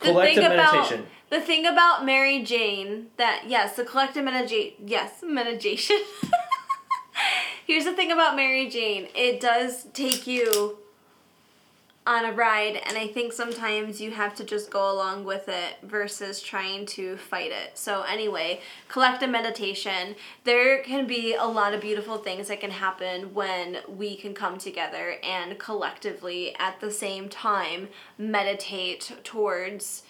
the Collective thing about meditation. The thing about Mary Jane that yes, the collective meditation. Yes, meditation. Here's the thing about Mary Jane. It does take you on a ride and I think sometimes you have to just go along with it versus trying to fight it. So anyway, collective meditation, there can be a lot of beautiful things that can happen when we can come together and collectively at the same time meditate towards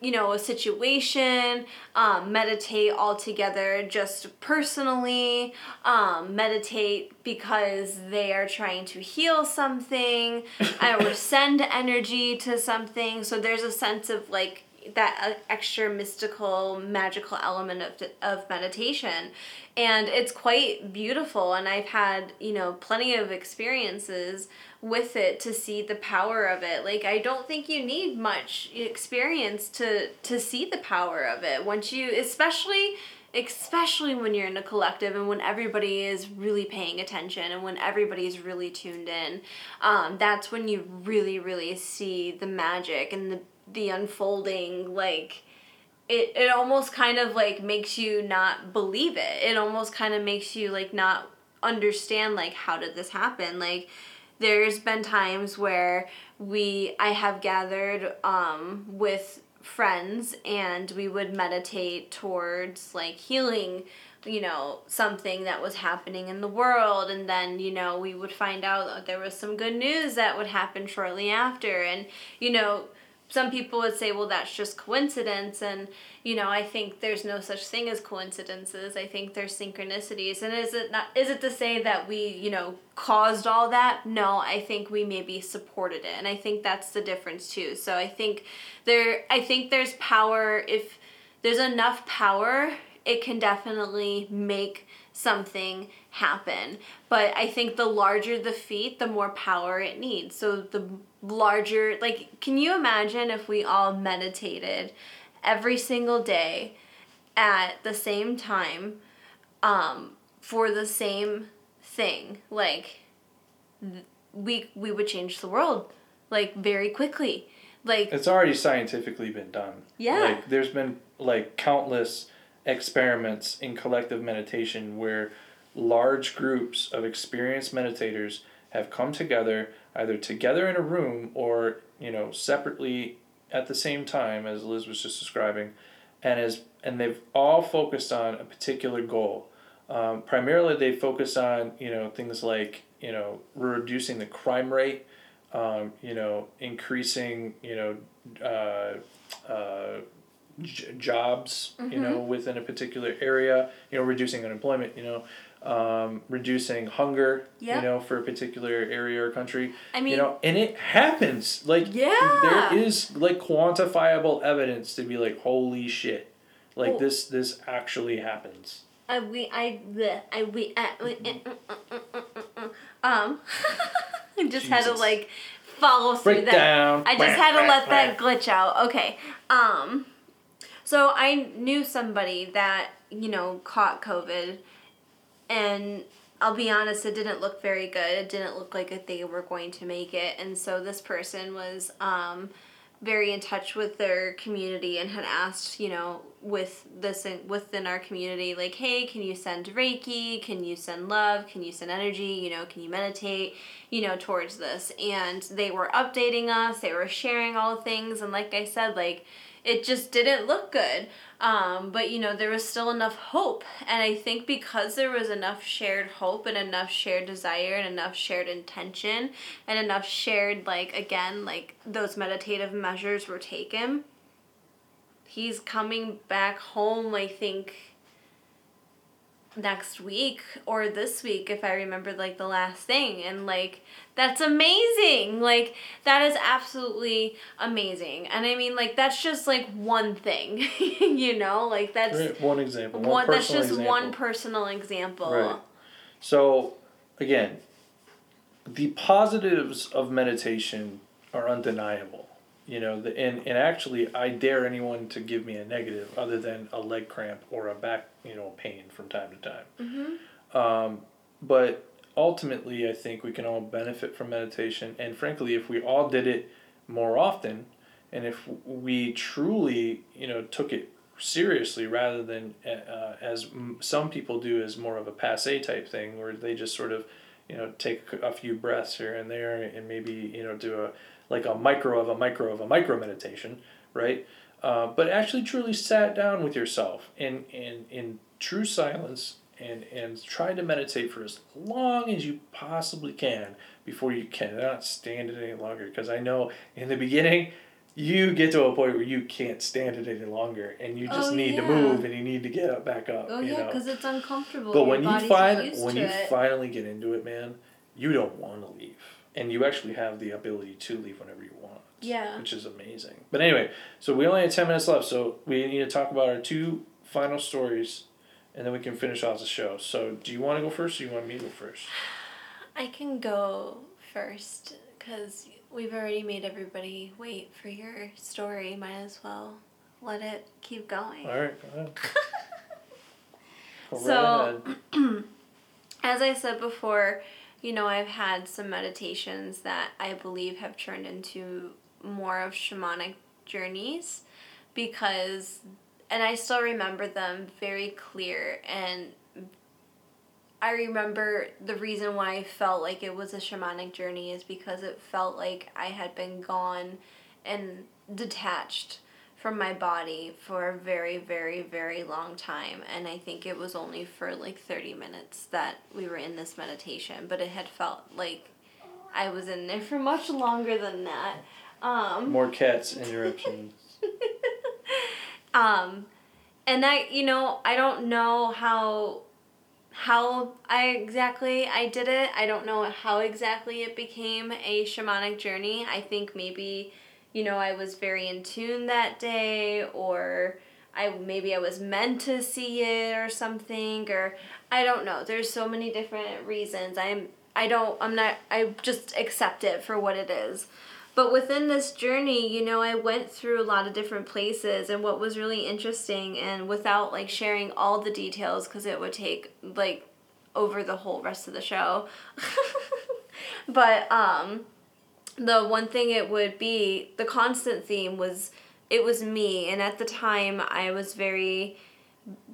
you know a situation um, meditate all together just personally um, meditate because they are trying to heal something or send energy to something. So there's a sense of like that uh, extra mystical magical element of, of meditation. And it's quite beautiful. And i've had you know plenty of experiences with it to see the power of it. Like i don't think you need much experience to to see the power of it. Once you especially especially when you're in a collective and when everybody is really paying attention and when everybody's really tuned in um, that's when you really really see the magic and the the unfolding like it, it almost kind of like makes you not believe it. It almost kind of makes you like not understand like how did this happen? Like there's been times where we i have gathered um, with friends and we would meditate towards like healing you know something that was happening in the world. And then you know we would find out that there was some good news that would happen shortly after. And you know some people would say, well, that's just coincidence. And, you know, I think there's no such thing as coincidences. I think there's synchronicities. And is it not, is it to say that we, you know, caused all that? No, I think we maybe supported it. And I think that's the difference too. So I think there, I think there's power. If there's enough power, it can definitely make something happen. But I think the larger the feat, the more power it needs. So the larger, like, can you imagine if we all meditated every single day at the same time um, for the same thing? Like, we we would change the world like very quickly. Like it's already scientifically been done. Yeah. Like there's been like countless experiments in collective meditation where large groups of experienced meditators have come together either together in a room or you know separately at the same time as Liz was just describing and as and they've all focused on a particular goal. Um, primarily they focus on you know things like you know reducing the crime rate um, you know increasing you know uh, uh, j- jobs Mm-hmm. you know mm-hmm. within a particular area you know reducing unemployment you know um, reducing hunger Yep. you know for a particular area or country I mean you know and it happens like Yeah. there is like quantifiable evidence to be like holy shit like Well- this this actually happens I we I bleh, I we I, we um I just had to like follow through that. breakdown I just had to let that glitch out. Okay. Um so I knew somebody that, you know, caught COVID and I'll be honest, it didn't look very good. It didn't look like they were going to make it. And so this person was um, very in touch with their community and had asked, you know, with this in, within our community, like, hey, can you send Reiki? Can you send love? Can you send energy? You know, can you meditate? You know, towards this. And they were updating us. They were sharing all the things. And like I said, like, it just didn't look good. Um, but you know, there was still enough hope. And I think because there was enough shared hope and enough shared desire and enough shared intention and enough shared, like, again, like those meditative measures were taken, he's coming back home, I think, next week or this week if I remember like the last thing and like that's amazing like that is absolutely amazing and I mean like that's just like one thing you know like that's Right, one example one, one that's just example. one personal example Right. So, again, the positives of meditation are undeniable. You know, the, and, and actually, I dare anyone to give me a negative other than a leg cramp or a back, you know, pain from time to time. mm-hmm. Um, but ultimately, I think we can all benefit from meditation. And frankly, if we all did it more often, and if we truly, you know, took it seriously rather than uh, as m- some people do as more of a passe type thing, where they just sort of, you know, take a few breaths here and there, and maybe you know do a like a micro of a micro of a micro meditation, right? Uh, but actually, truly sat down with yourself in in in true silence and and try to meditate for as long as you possibly can before you cannot stand it any longer. Because I know in the beginning you get to a point where you can't stand it any longer and you just Oh, need to move and you need to get up back up Oh yeah, because it's uncomfortable. but Your when you find when you it. finally get into it man you don't want to leave and you actually have the ability to leave whenever you want Yeah. which is amazing but anyway so we only have 10 minutes left so we need to talk about our two final stories and then we can finish off the show so do you want to go first or you want me to go first I can go first because we've already made everybody wait for your story. Might as well let it keep going. all right go ahead go right So- ahead. As I said before, you know, I've had some meditations that I believe have turned into more of shamanic journeys because, and I still remember them very clear. And I remember the reason why I felt like it was a shamanic journey is because it felt like I had been gone and detached from my body for a very, very, very long time. And I think it was only for like 30 minutes that we were in this meditation, but it had felt like I was in there for much longer than that. Um, more cats interruptions um, and I, you know, I don't know how how I exactly I did it. I don't know how exactly it became a shamanic journey. I think maybe, you know, I was very in tune that day or I maybe I was meant to see it or something or I don't know. There's so many different reasons. I'm I don't I'm not I just accept it for what it is. But within this journey, you know, I went through a lot of different places and what was really interesting and without like sharing all the details cuz it would take like over the whole rest of the show. but um the one thing it would be the constant theme was it was me and at the time I was very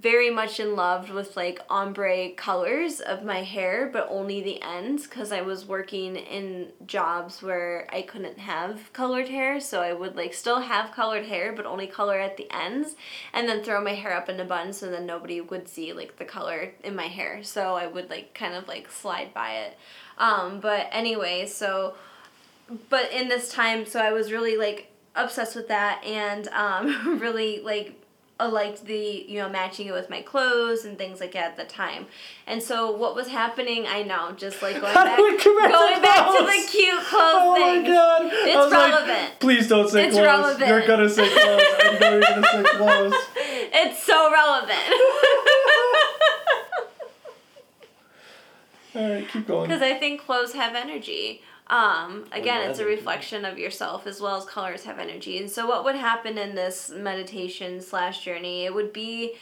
very much in love with like ombre colors of my hair, but only the ends because I was working in jobs where I couldn't have colored hair. So I would like still have colored hair, but only color at the ends and then throw my hair up in a bun so then nobody would see like the color in my hair. So I would like kind of like slide by it. Um, but anyway, so but in this time, so I was really like obsessed with that and um, really like I liked the you know matching it with my clothes and things like that at the time. And so what was happening, I know, just like going back, do we come back to back to the cute clothes Oh thing. my god! It's was like, relevant. Please don't say It's clothes. relevant. You're gonna say clothes. I know you're gonna say clothes. It's so relevant. All right, keep going. Because I think clothes have energy. Um, again, it's a reflection of yourself as well as colors have energy. And so, what would happen in this meditation slash journey? It would be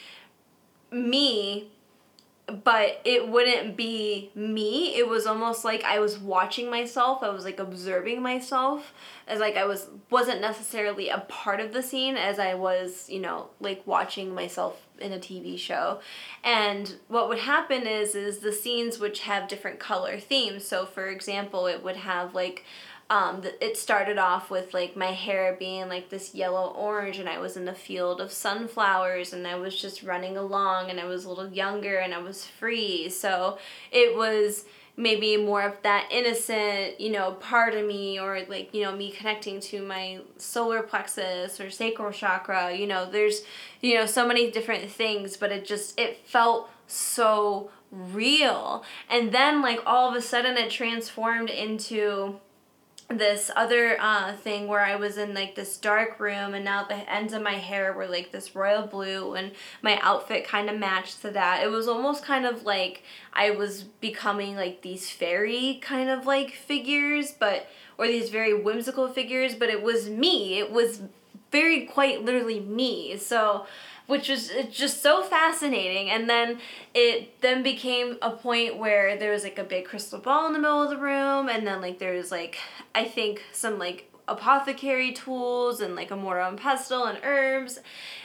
me, but it wouldn't be me. It was almost like I was watching myself. I was like observing myself as like I was wasn't necessarily a part of the scene as I was, you know, like watching myself in a TV show. And what would happen is is the scenes which have different color themes. So for example, it would have like um, it started off with like my hair being like this yellow orange and i was in a field of sunflowers and i was just running along and i was a little younger and i was free so it was maybe more of that innocent you know part of me or like you know me connecting to my solar plexus or sacral chakra you know there's you know so many different things but it just it felt so real. And then like all of a sudden it transformed into this other uh, thing where I was in like this dark room and now the ends of my hair were like this royal blue and my outfit kind of matched to that. It was almost kind of like I was becoming like these fairy kind of like figures, but or these very whimsical figures, but it was me. It was very quite literally me. So which was just so fascinating and then it then became a point where there was like a big crystal ball in the middle of the room and then like there was like i think some like apothecary tools and like a mortar and pestle and herbs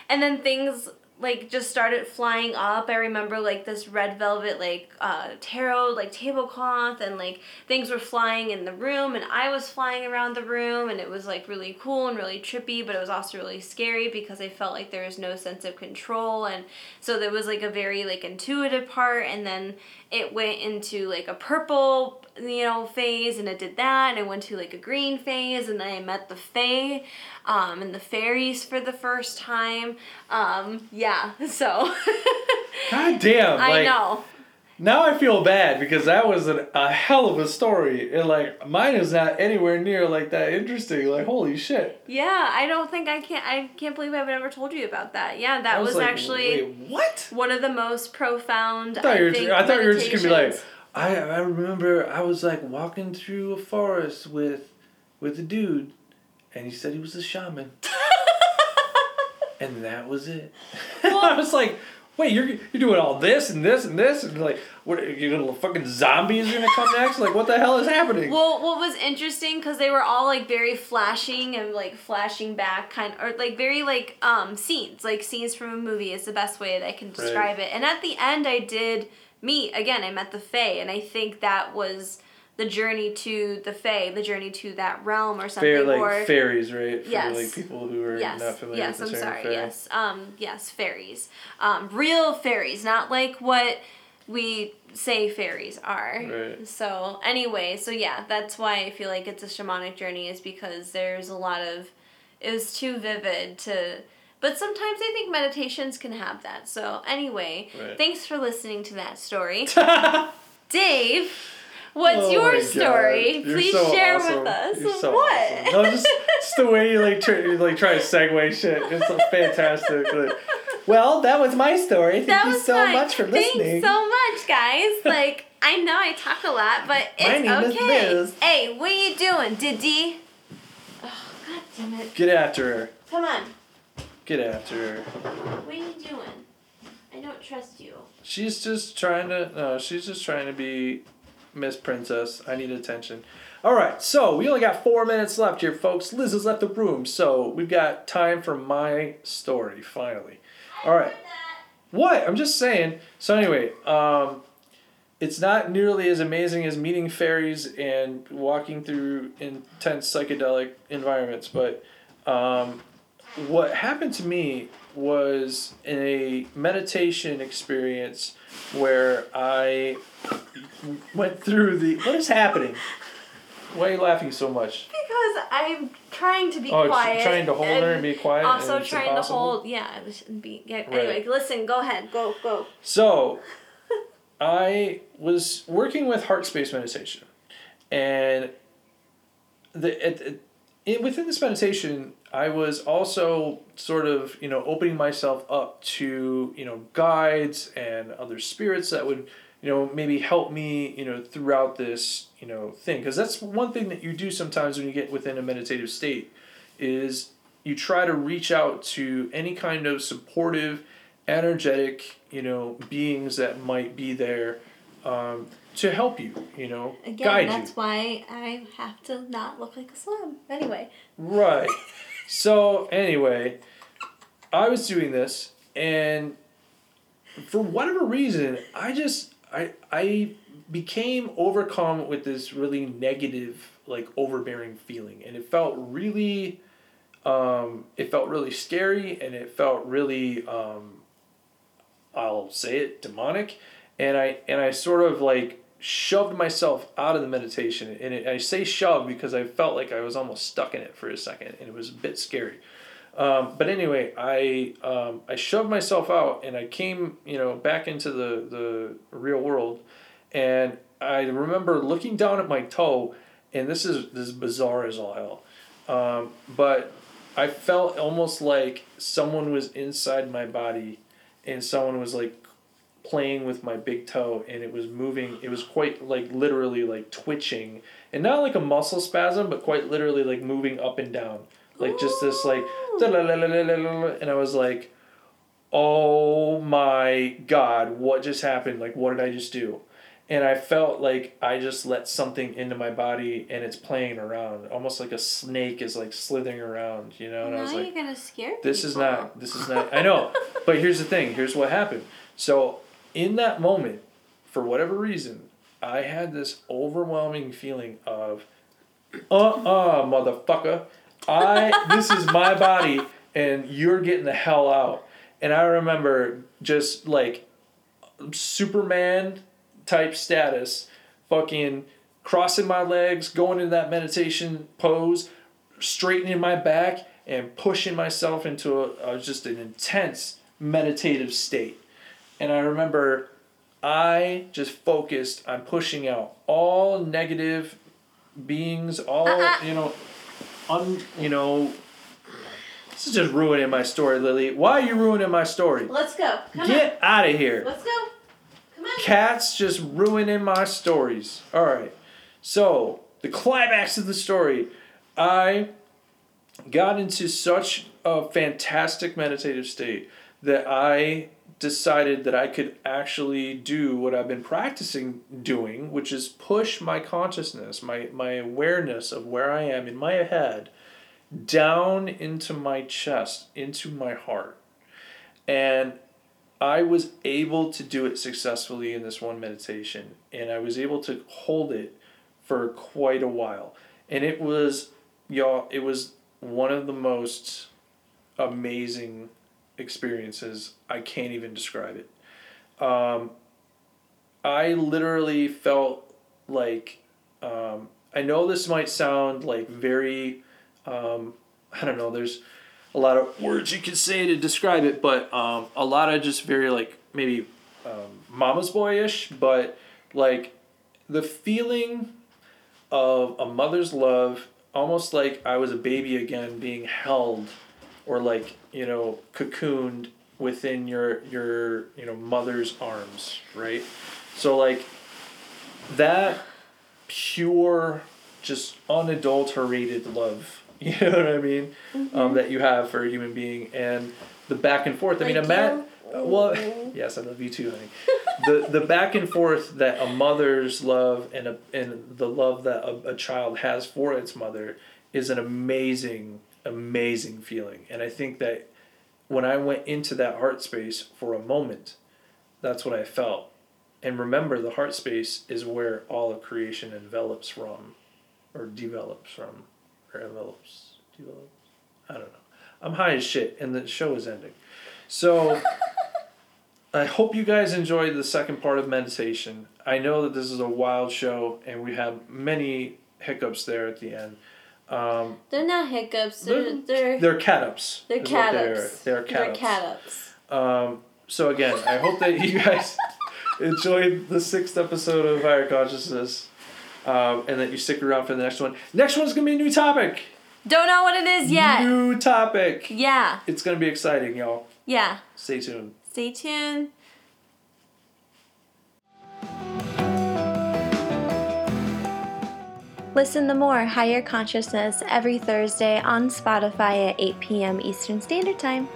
and then things like just started flying up. I remember like this red velvet like uh, tarot like tablecloth and like things were flying in the room and I was flying around the room and it was like really cool and really trippy, but it was also really scary because I felt like there was no sense of control and so there was like a very like intuitive part and then it went into like a purple you know phase and it did that and it went to like a green phase and then I met the fae um, and the fairies for the first time um, yeah so God damn! I like, know Now I feel bad because that was an, a hell of a story, and like mine is not anywhere near like that interesting. Like holy shit! yeah I don't think I can't I can't believe I've never told you about that yeah that I was, like, actually what? one of the most profound I thought you were, think, I thought you were just gonna be like. I I remember I was like walking through a forest with, with a dude, and he said he was a shaman, and that was it. I was like, wait, you're you're doing all this and this and this and like, what? Your little fucking zombies are gonna come next? Like, what the hell is happening? Well, what was interesting because they were all like very flashing and like flashing back, kind or like very like um scenes, like scenes from a movie is the best way that I can describe it. And at the end, I did meet again. I met the Fae, and I think that was the journey to the Fae, the journey to that realm or something. Fair, like or fairies, right? For Yes. like people who are yes, not familiar yes, with I'm the term sorry. Yes, um, yes, fairies, um, real fairies, not like what we say fairies are. Right. So anyway, so yeah, that's why I feel like it's a shamanic journey is because there's a lot of, it was too vivid to. But sometimes I think meditations can have that. So anyway, Right. thanks for listening to that story, Dave. What's Oh your story? Please so share awesome. with us. So what? awesome. No, just, just the way you like try, you, like try to segue shit. It's so fantastic. Like, well, that was my story. Thank that you so fun. much for listening. Thanks so much, guys. Like I know I talk a lot, but it's My name is okay. Hey, what are you doing, Diddy? Oh, God damn it! Get after her. Come on. Get after her. What are you doing? I don't trust you. She's just trying to. No, she's just trying to be Miss Princess. I need attention. All right, so we only got four minutes left here, folks. Liz has left the room, so we've got time for my story finally. All right. What? I'm just saying. So anyway, um, it's not nearly as amazing as meeting fairies and walking through intense psychedelic environments, but um, what happened to me was in a meditation experience where I went through the. What is happening? Why are you laughing so much? Because I'm trying to be Oh, it's quiet. trying to hold her and be quiet. Also and trying impossible? to hold. Yeah, it was- be. Yeah, Right. Anyway, listen. Go ahead. Go go. So, I was working with heart space meditation, and the it, it, it, within this meditation, I was also sort of you know opening myself up to you know guides and other spirits that would you know maybe help me you know throughout this you know thing because that's one thing that you do sometimes when you get within a meditative state is you try to reach out to any kind of supportive energetic you know beings that might be there um, to help you you know Again, guide that's you why I have to not look like a slum. Anyway. right so anyway i was doing this and for whatever reason i just i i became overcome with this really negative like overbearing feeling. And it felt really um, it felt really scary and it felt really um, I'll say it demonic, and I and I sort of like shoved myself out of the meditation, and it, I say shove because I felt like I was almost stuck in it for a second, and it was a bit scary. Um, but anyway, I um, I shoved myself out, and I came you know back into the the real world, and I remember looking down at my toe, and this is this is bizarre as all hell, um, but I felt almost like someone was inside my body and someone was like playing with my big toe and it was moving. It was quite like literally like twitching. And not like a muscle spasm but quite literally like moving up and down. Like just this like and i was like oh my god what just happened? Like what did i just do? And i felt like i just let something into my body and it's playing around. Almost like a snake is like slithering around you know? And i now was you're like gonna scare this is not this is not i know. But here's the thing. Here's what happened. So in that moment, for whatever reason, I had this overwhelming feeling of, uh uh motherfucker, I this is my body and you're getting the hell out. And I remember just like Superman type status, fucking crossing my legs, going into that meditation pose, straightening my back, and pushing myself into a, a just an intense meditative state. And I remember I just focused on pushing out all negative beings, all Uh-uh. you know, un you know. This is just ruining my story, Lily. Why are you ruining my story? Let's go. Come Get out of here. Let's go. Come on. Cats just ruining my stories. All right. So, the climax of the story. I got into such a fantastic meditative state that I decided that I could actually do what I've been practicing doing, which is push my consciousness, my, my awareness of where I am in my head, down into my chest, into my heart. And I was able to do it successfully in this one meditation, and I was able to hold it for quite a while. And it was, y'all, it was one of the most amazing experiences. I can't even describe it. Um, I literally felt like, um, I know this might sound like very, um, I don't know, there's a lot of words you could say to describe it, but um, a lot of just very like maybe um, mama's boyish, but like the feeling of a mother's love, almost like I was a baby again, being held, or like you know cocooned within your your you know mother's arms, right? So like that pure, just unadulterated love. You know what I mean? Um, that you have for a human being, and the back and forth. I mean, Like imagine. you? Well, yes, I love you too, honey. the the back and forth that a mother's love and a and the love that a, a child has for its mother is an amazing, amazing feeling. And I think that when I went into that heart space for a moment, that's what I felt. And remember, the heart space is where all of creation envelops from, or develops from, or envelops, develops. I don't know. I'm high as shit, and the show is ending. So, I hope you guys enjoyed the second part of meditation. I know that this is a wild show, and we have many hiccups there at the end. Um, They're not hiccups. They're they're they're cat ups. they're is what cat they are. ups. They're cat ups. cat ups. Um, so again, I hope that you guys enjoyed the sixth episode of Higher Consciousness, um, and that you stick around for the next one. Next one's gonna be a new topic. Don't know what it is yet. New topic. Yeah. It's gonna be exciting, y'all. Yeah. Stay tuned. Stay tuned. Listen to more Higher Consciousness every Thursday on Spotify at 8 p.m. Eastern Standard Time.